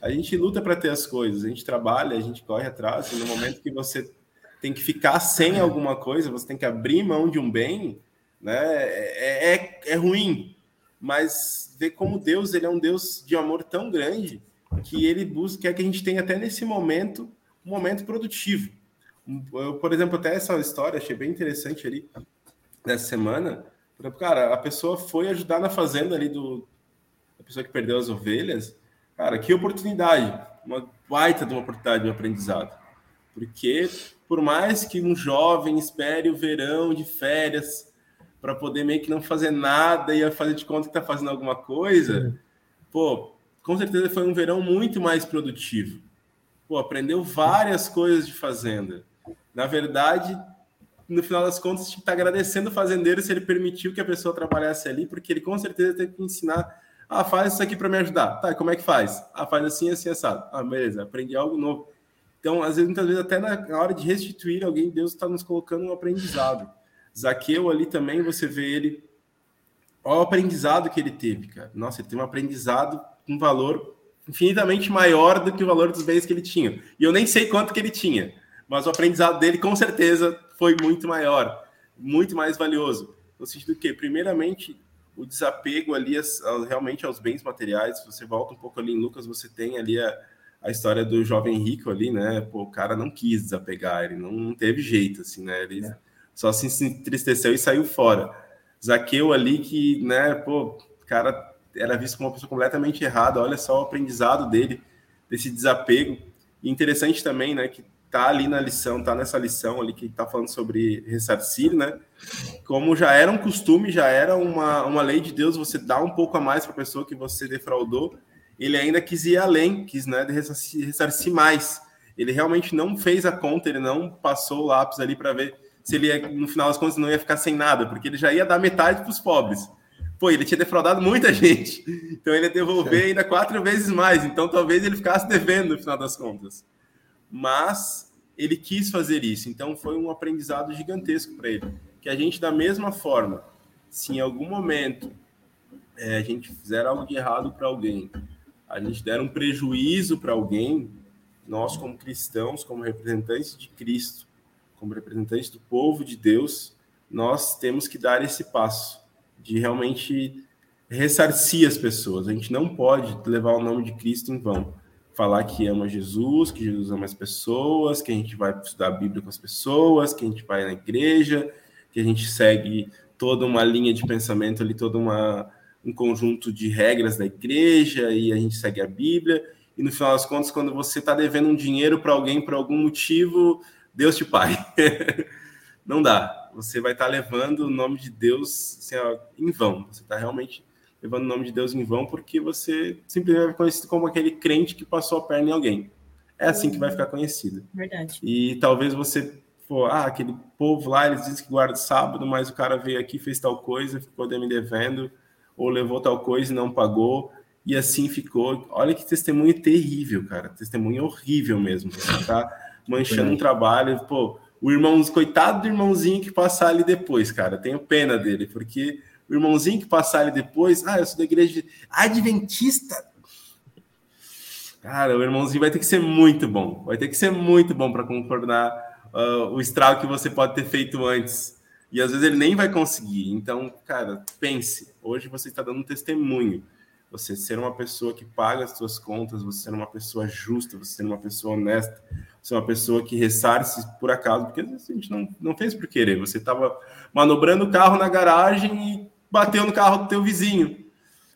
a gente luta para ter as coisas, a gente trabalha, a gente corre atrás, e no momento que você tem que ficar sem alguma coisa, você tem que abrir mão de um bem, né? É, é, é ruim. Mas ver como Deus ele é um Deus de amor tão grande que ele busca quer que a gente tenha até nesse momento um momento produtivo. Eu, por exemplo, até essa história achei bem interessante ali nessa semana. Cara, a pessoa foi ajudar na fazenda ali do a pessoa que perdeu as ovelhas. Cara, que oportunidade, uma baita de uma oportunidade de aprendizado. Porque por mais que um jovem espere o verão de férias para poder meio que não fazer nada e fazer de conta que está fazendo alguma coisa, pô, com certeza foi um verão muito mais produtivo. Pô, aprendeu várias coisas de fazenda. Na verdade, no final das contas, está agradecendo o fazendeiro se ele permitiu que a pessoa trabalhasse ali, porque ele com certeza tem que ensinar. Ah, faz isso aqui para me ajudar. Tá, como é que faz? Ah, faz assim, assim, assado. Ah, beleza, aprendi algo novo. Então, às vezes, muitas vezes, até na hora de restituir alguém, Deus está nos colocando um aprendizado. Zaqueu ali também, você vê ele. Olha o aprendizado que ele teve, cara. Nossa, ele tem um aprendizado com valor infinitamente maior do que o valor dos bens que ele tinha. E eu nem sei quanto que ele tinha, mas o aprendizado dele com certeza foi muito maior, muito mais valioso. No sentido que, primeiramente, o desapego ali realmente aos bens materiais. Você volta um pouco ali em Lucas, você tem ali a, a história do jovem rico ali, né? Pô, o cara não quis desapegar, ele não, teve jeito, assim, né? Ele é. só se entristeceu e saiu fora. Zaqueu ali que, né, pô, o cara era visto como uma pessoa completamente errada, olha só o aprendizado dele, desse desapego. E interessante também, né, que tá ali na lição, tá nessa lição ali que tá falando sobre ressarcir, né? Como já era um costume, já era uma, uma lei de Deus você dar um pouco a mais para a pessoa que você defraudou, ele ainda quis ir além, quis né, ressarcir, mais. Ele realmente não fez a conta, ele não passou o lápis ali para ver se ele, ia, no final das contas, não ia ficar sem nada, porque ele já ia dar metade para os pobres. Pô, ele tinha defraudado muita gente, então ele ia devolver ainda quatro vezes mais, então talvez ele ficasse devendo no final das contas. Mas ele quis fazer isso, então foi um aprendizado gigantesco para ele. Que a gente, da mesma forma, se em algum momento é, a gente fizer algo de errado para alguém, a gente der um prejuízo para alguém, nós, como cristãos, como representantes de Cristo, como representantes do povo de Deus, nós temos que dar esse passo de realmente ressarcir as pessoas. A gente não pode levar o nome de Cristo em vão. Falar que ama Jesus, que Jesus ama as pessoas, que a gente vai estudar a Bíblia com as pessoas, que a gente vai na igreja, que a gente segue toda uma linha de pensamento ali, toda uma um conjunto de regras da igreja e a gente segue a Bíblia. E no final das contas, quando você está devendo um dinheiro para alguém por algum motivo, Deus te pague. Não dá. Você vai estar tá levando o nome de Deus assim, ó, em vão. Você está realmente levando o nome de Deus em vão porque você simplesmente vai conhecido como aquele crente que passou a perna em alguém. É assim que vai ficar conhecido. Verdade. E talvez você for, ah, aquele povo lá, eles dizem que guarda sábado, mas o cara veio aqui, fez tal coisa, ficou me devendo ou levou tal coisa e não pagou, e assim ficou. Olha que testemunho terrível, cara. Testemunho horrível mesmo. Você tá manchando um trabalho, pô. O irmão, coitado do irmãozinho que passar ali depois, cara. Tenho pena dele, porque o irmãozinho que passar ali depois, ah, eu sou da igreja adventista. Cara, o irmãozinho vai ter que ser muito bom. Vai ter que ser muito bom para concordar uh, o estrago que você pode ter feito antes. E às vezes ele nem vai conseguir. Então, cara, pense. Hoje você está dando um testemunho. Você ser uma pessoa que paga as suas contas, você ser uma pessoa justa, você ser uma pessoa honesta, é uma pessoa que ressarce por acaso, porque a gente não, não fez por querer. Você estava manobrando o carro na garagem e bateu no carro do teu vizinho.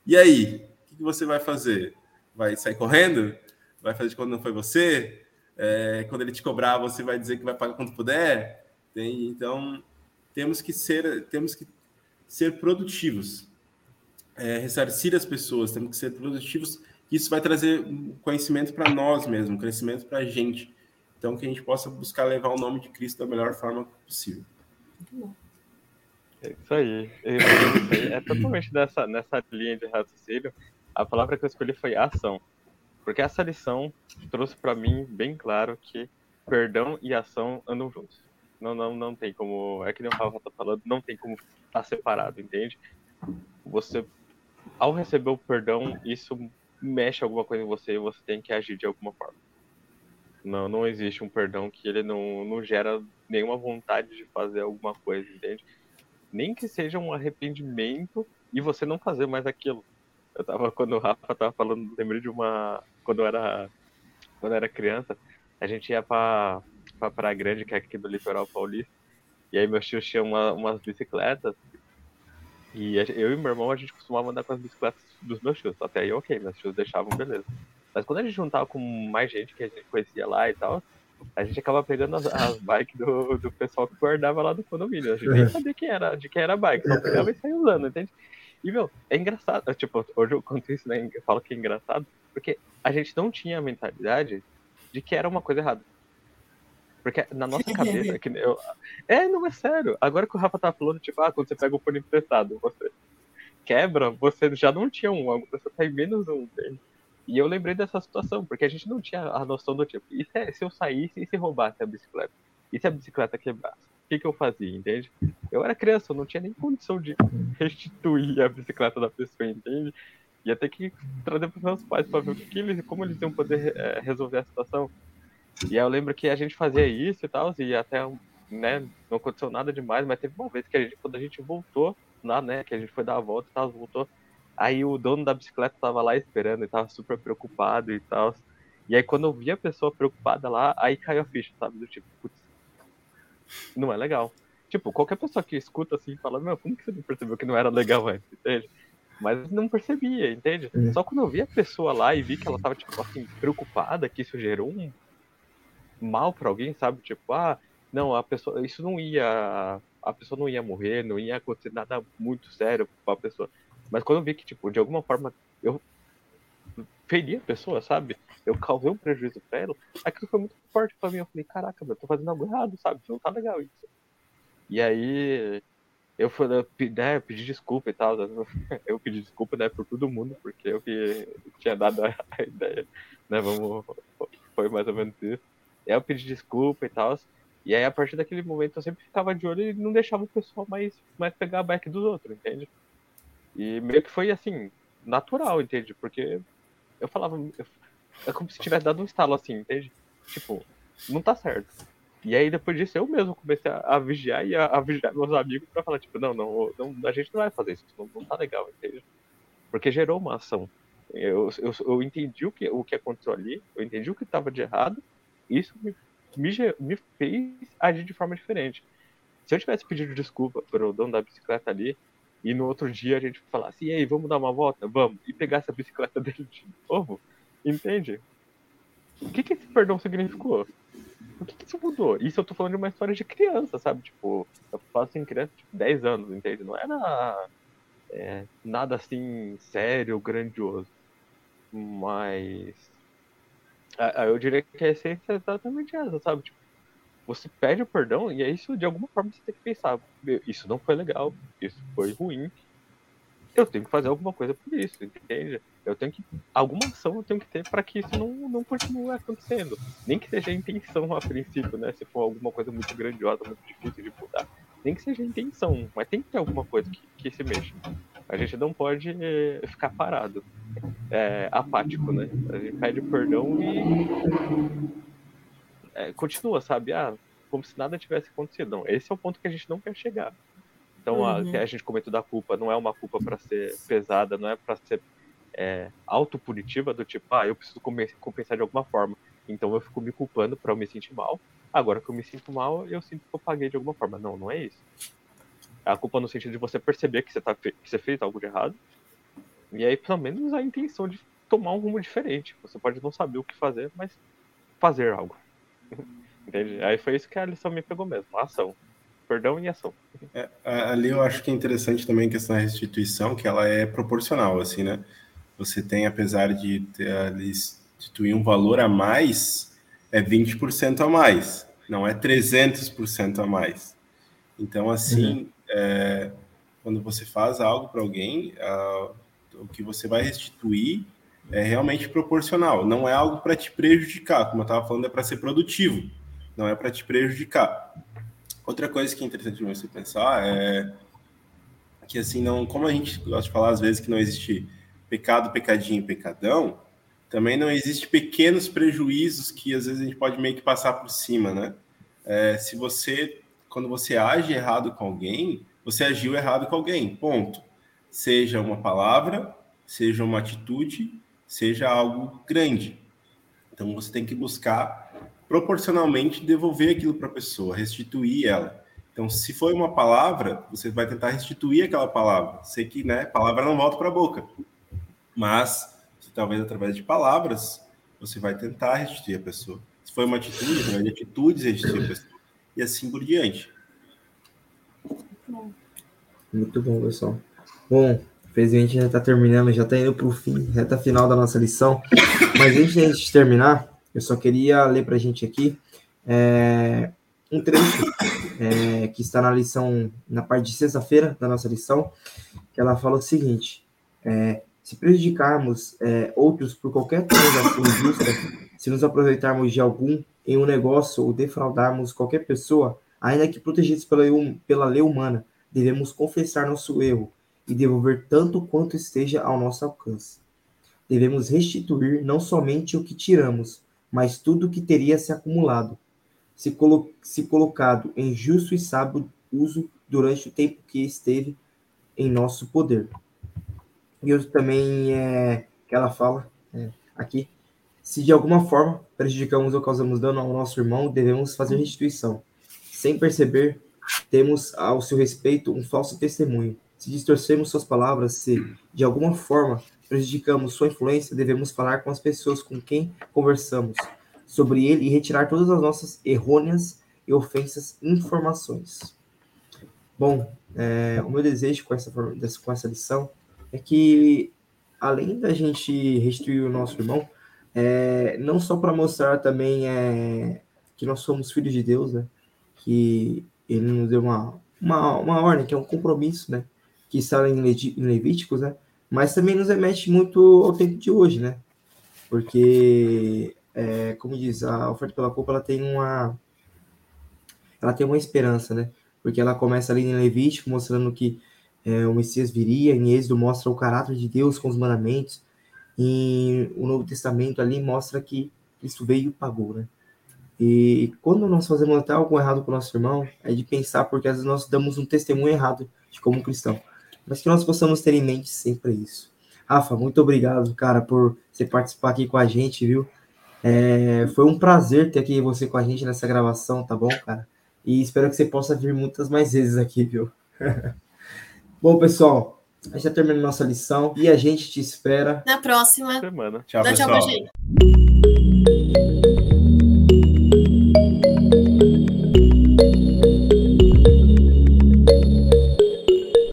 E aí? O que você vai fazer? Vai sair correndo? Vai fazer de quando não foi você? É, quando ele te cobrar, você vai dizer que vai pagar quando puder? Tem, então, temos que ser, temos que ser produtivos, é, ressarcir as pessoas, temos que ser produtivos que isso vai trazer conhecimento para nós mesmos, um crescimento para a gente. Então, que a gente possa buscar levar o nome de Cristo da melhor forma possível. Muito bom. É isso aí. É isso aí. É totalmente nessa, nessa linha de raciocínio. A palavra que eu escolhi foi ação. Porque essa lição trouxe para mim bem claro que perdão e ação andam juntos. Não, não, não tem como. É que nem o Rafa tá falando, não tem como estar separado, entende? Você, ao receber o perdão, isso mexe alguma coisa em você e você tem que agir de alguma forma. Não, não existe um perdão que ele não, não gera nenhuma vontade de fazer alguma coisa, entende? Nem que seja um arrependimento e você não fazer mais aquilo. Eu tava, quando o Rafa tava falando, lembrei de uma. Quando eu era, quando eu era criança, a gente ia pra, pra Praia Grande, que é aqui do litoral paulista. E aí meus tios tinham uma, umas bicicletas. E eu e meu irmão, a gente costumava andar com as bicicletas dos meus tios. Até aí, ok, meus tios deixavam, beleza. Mas quando a gente juntava com mais gente que a gente conhecia lá e tal, a gente acaba pegando as, as bikes do, do pessoal que guardava lá do condomínio. A gente nem sabia quem era, de quem era a bike, só pegava e saía usando, entende? E, meu, é engraçado. Tipo, hoje eu conto isso, né? Eu falo que é engraçado, porque a gente não tinha a mentalidade de que era uma coisa errada. Porque na nossa cabeça, que eu... é, não é sério. Agora que o Rafa tá falando, tipo, ah, quando você pega o fone emprestado, você quebra, você já não tinha um, você tá em menos um, entende? E eu lembrei dessa situação, porque a gente não tinha a noção do tipo, e se, é, se eu saísse e se roubasse a bicicleta? E se a bicicleta quebrasse? O que, que eu fazia, entende? Eu era criança, eu não tinha nem condição de restituir a bicicleta da pessoa, entende? Ia ter que trazer para os meus pais para ver o que eles, como eles iam poder é, resolver a situação. E aí eu lembro que a gente fazia isso e tal, e até né, não aconteceu nada demais, mas teve uma vez que a gente, quando a gente voltou lá, né, que a gente foi dar a volta e tal, voltou, aí o dono da bicicleta tava lá esperando e tava super preocupado e tal. E aí quando eu vi a pessoa preocupada lá, aí caiu a ficha, sabe? Do tipo, putz, não é legal. Tipo, qualquer pessoa que escuta assim fala, meu, como que você não percebeu que não era legal antes, entende? Mas não percebia, entende? É. Só quando eu vi a pessoa lá e vi que ela tava, tipo assim, preocupada, que isso gerou um mal para alguém, sabe? Tipo, ah, não, a pessoa, isso não ia, a pessoa não ia morrer, não ia acontecer nada muito sério para a pessoa. Mas quando eu vi que, tipo, de alguma forma eu feri a pessoa, sabe? Eu causei um prejuízo pra ela, aquilo foi muito forte pra mim. Eu falei, caraca, eu tô fazendo algo errado, sabe? Não tá legal isso. E aí eu, fui, né, eu pedi desculpa e tal. Eu pedi desculpa, né, por todo mundo, porque eu que tinha dado a ideia, né? Vamos. Foi mais ou menos isso. Eu pedi desculpa e tal. E aí, a partir daquele momento, eu sempre ficava de olho e não deixava o pessoal mais, mais pegar a back dos outros, entende? E meio que foi, assim, natural, entende? Porque eu falava. Eu, é como se tivesse dado um estalo assim, entende? Tipo, não tá certo. E aí, depois disso, eu mesmo comecei a, a vigiar e a, a, vigiar meus amigos pra falar, tipo, não, não, não, a gente não vai fazer isso, não, não tá legal, entende? Porque gerou uma ação. Eu, eu, eu entendi o que, o que aconteceu ali, eu entendi o que estava de errado, isso me me, me fez agir de forma diferente. Se eu tivesse pedido desculpa pro dono da bicicleta ali, e no outro dia a gente falasse, e aí, vamos dar uma volta? Vamos. E pegasse a bicicleta dele de novo, entende? O que, que esse perdão significou? O que, que isso mudou? Isso eu tô falando de uma história de criança, sabe? Tipo, eu faço em criança de tipo, 10 anos, entende? Não era é, nada assim sério, grandioso. Mas eu diria que a essência é exatamente essa, sabe? Tipo, você pede o perdão e é isso, de alguma forma, você tem que pensar: isso não foi legal, isso foi ruim, eu tenho que fazer alguma coisa por isso, entende? Eu tenho que. Alguma ação eu tenho que ter para que isso não, não continue acontecendo. Nem que seja a intenção a princípio, né? Se for alguma coisa muito grandiosa, muito difícil de mudar. Nem que seja a intenção, mas tem que ter alguma coisa que, que se mexa. A gente não pode eh, ficar parado, é, apático, né? A gente pede perdão e é, continua, sabe? Ah, como se nada tivesse acontecido. Não, esse é o ponto que a gente não quer chegar. Então, uhum. a, a, gente comentou da culpa, não é uma culpa para ser pesada, não é para ser é, autopunitiva, do tipo, ah, eu preciso compensar de alguma forma. Então eu fico me culpando para eu me sentir mal. Agora que eu me sinto mal, eu sinto que eu paguei de alguma forma. Não, não é isso. A culpa no sentido de você perceber que você, tá, que você fez algo de errado. E aí, pelo menos, a intenção de tomar um rumo diferente. Você pode não saber o que fazer, mas fazer algo. Entende? Aí foi isso que a lição me pegou mesmo. A ação. Perdão e ação. É, ali eu acho que é interessante também a questão da restituição, que ela é proporcional, assim, né? você tem, apesar de ter, instituir um valor a mais, é 20% a mais, não é 300% a mais. Então, assim, uhum. É, quando você faz algo para alguém, o que você vai restituir é realmente proporcional. Não é algo para te prejudicar, como eu estava falando, é para ser produtivo, não é para te prejudicar. Outra coisa que é interessante você pensar é que assim não, como a gente gosta de falar às vezes que não existe pecado, pecadinho, pecadão, também não existe pequenos prejuízos que às vezes a gente pode meio que passar por cima, né? É, se você, quando você age errado com alguém, você agiu errado com alguém, ponto. Seja uma palavra, seja uma atitude, seja algo grande. Então você tem que buscar proporcionalmente devolver aquilo para a pessoa, restituir ela. Então, se foi uma palavra, você vai tentar restituir aquela palavra. Sei que, né, palavra não volta para a boca. Mas, talvez através de palavras, você vai tentar restituir a pessoa. Se foi uma atitude, através de atitudes, restituir a pessoa. Assim por diante. Muito bom, pessoal. Bom, Infelizmente já está terminando, já está indo para o fim, reta final da nossa lição. Mas antes de terminar, eu só queria ler para a gente aqui é, um trecho é, que está na lição, na parte de sexta-feira da nossa lição, que ela fala o seguinte: é, se prejudicarmos é, outros por qualquer transação injusta, se nos aproveitarmos de algum em um negócio ou defraudarmos qualquer pessoa, ainda que protegidos pela, pela lei humana, devemos confessar nosso erro e devolver tanto quanto esteja ao nosso alcance. Devemos restituir não somente o que tiramos, mas tudo o que teria se acumulado, se, colo se colocado em justo e sábio uso durante o tempo que esteve em nosso poder. E eu também, é, que ela fala é, aqui, se de alguma forma prejudicamos ou causamos dano ao nosso irmão, devemos fazer restituição. Sem perceber, temos ao seu respeito um falso testemunho se distorcemos suas palavras, se de alguma forma prejudicamos sua influência, devemos falar com as pessoas com quem conversamos sobre ele e retirar todas as nossas errôneas e ofensas informações. Bom, é, o meu desejo com essa, com essa lição é que, além da gente restituir o nosso irmão, é, não só para mostrar também é, que nós somos filhos de Deus, né? que ele nos deu uma, uma, uma ordem, que é um compromisso, né? que está em Levíticos, né? Mas também nos remete muito ao tempo de hoje, né? Porque, é, como diz, a oferta pela culpa, ela tem uma ela tem uma esperança, né? Porque ela começa ali em Levítico, mostrando que é, o Messias viria, em Êxodo mostra o caráter de Deus com os mandamentos, e o Novo Testamento ali mostra que Cristo veio e pagou, né? E quando nós fazemos até algo errado com o nosso irmão, é de pensar, porque às vezes nós damos um testemunho errado de como cristão mas que nós possamos ter em mente sempre isso. Rafa, muito obrigado, cara, por você participar aqui com a gente, viu? É, foi um prazer ter aqui você com a gente nessa gravação, tá bom, cara? E espero que você possa vir muitas mais vezes aqui, viu? bom, pessoal, a gente já terminou nossa lição e a gente te espera na próxima semana. Tchau, Dá pessoal. Tchau pra gente.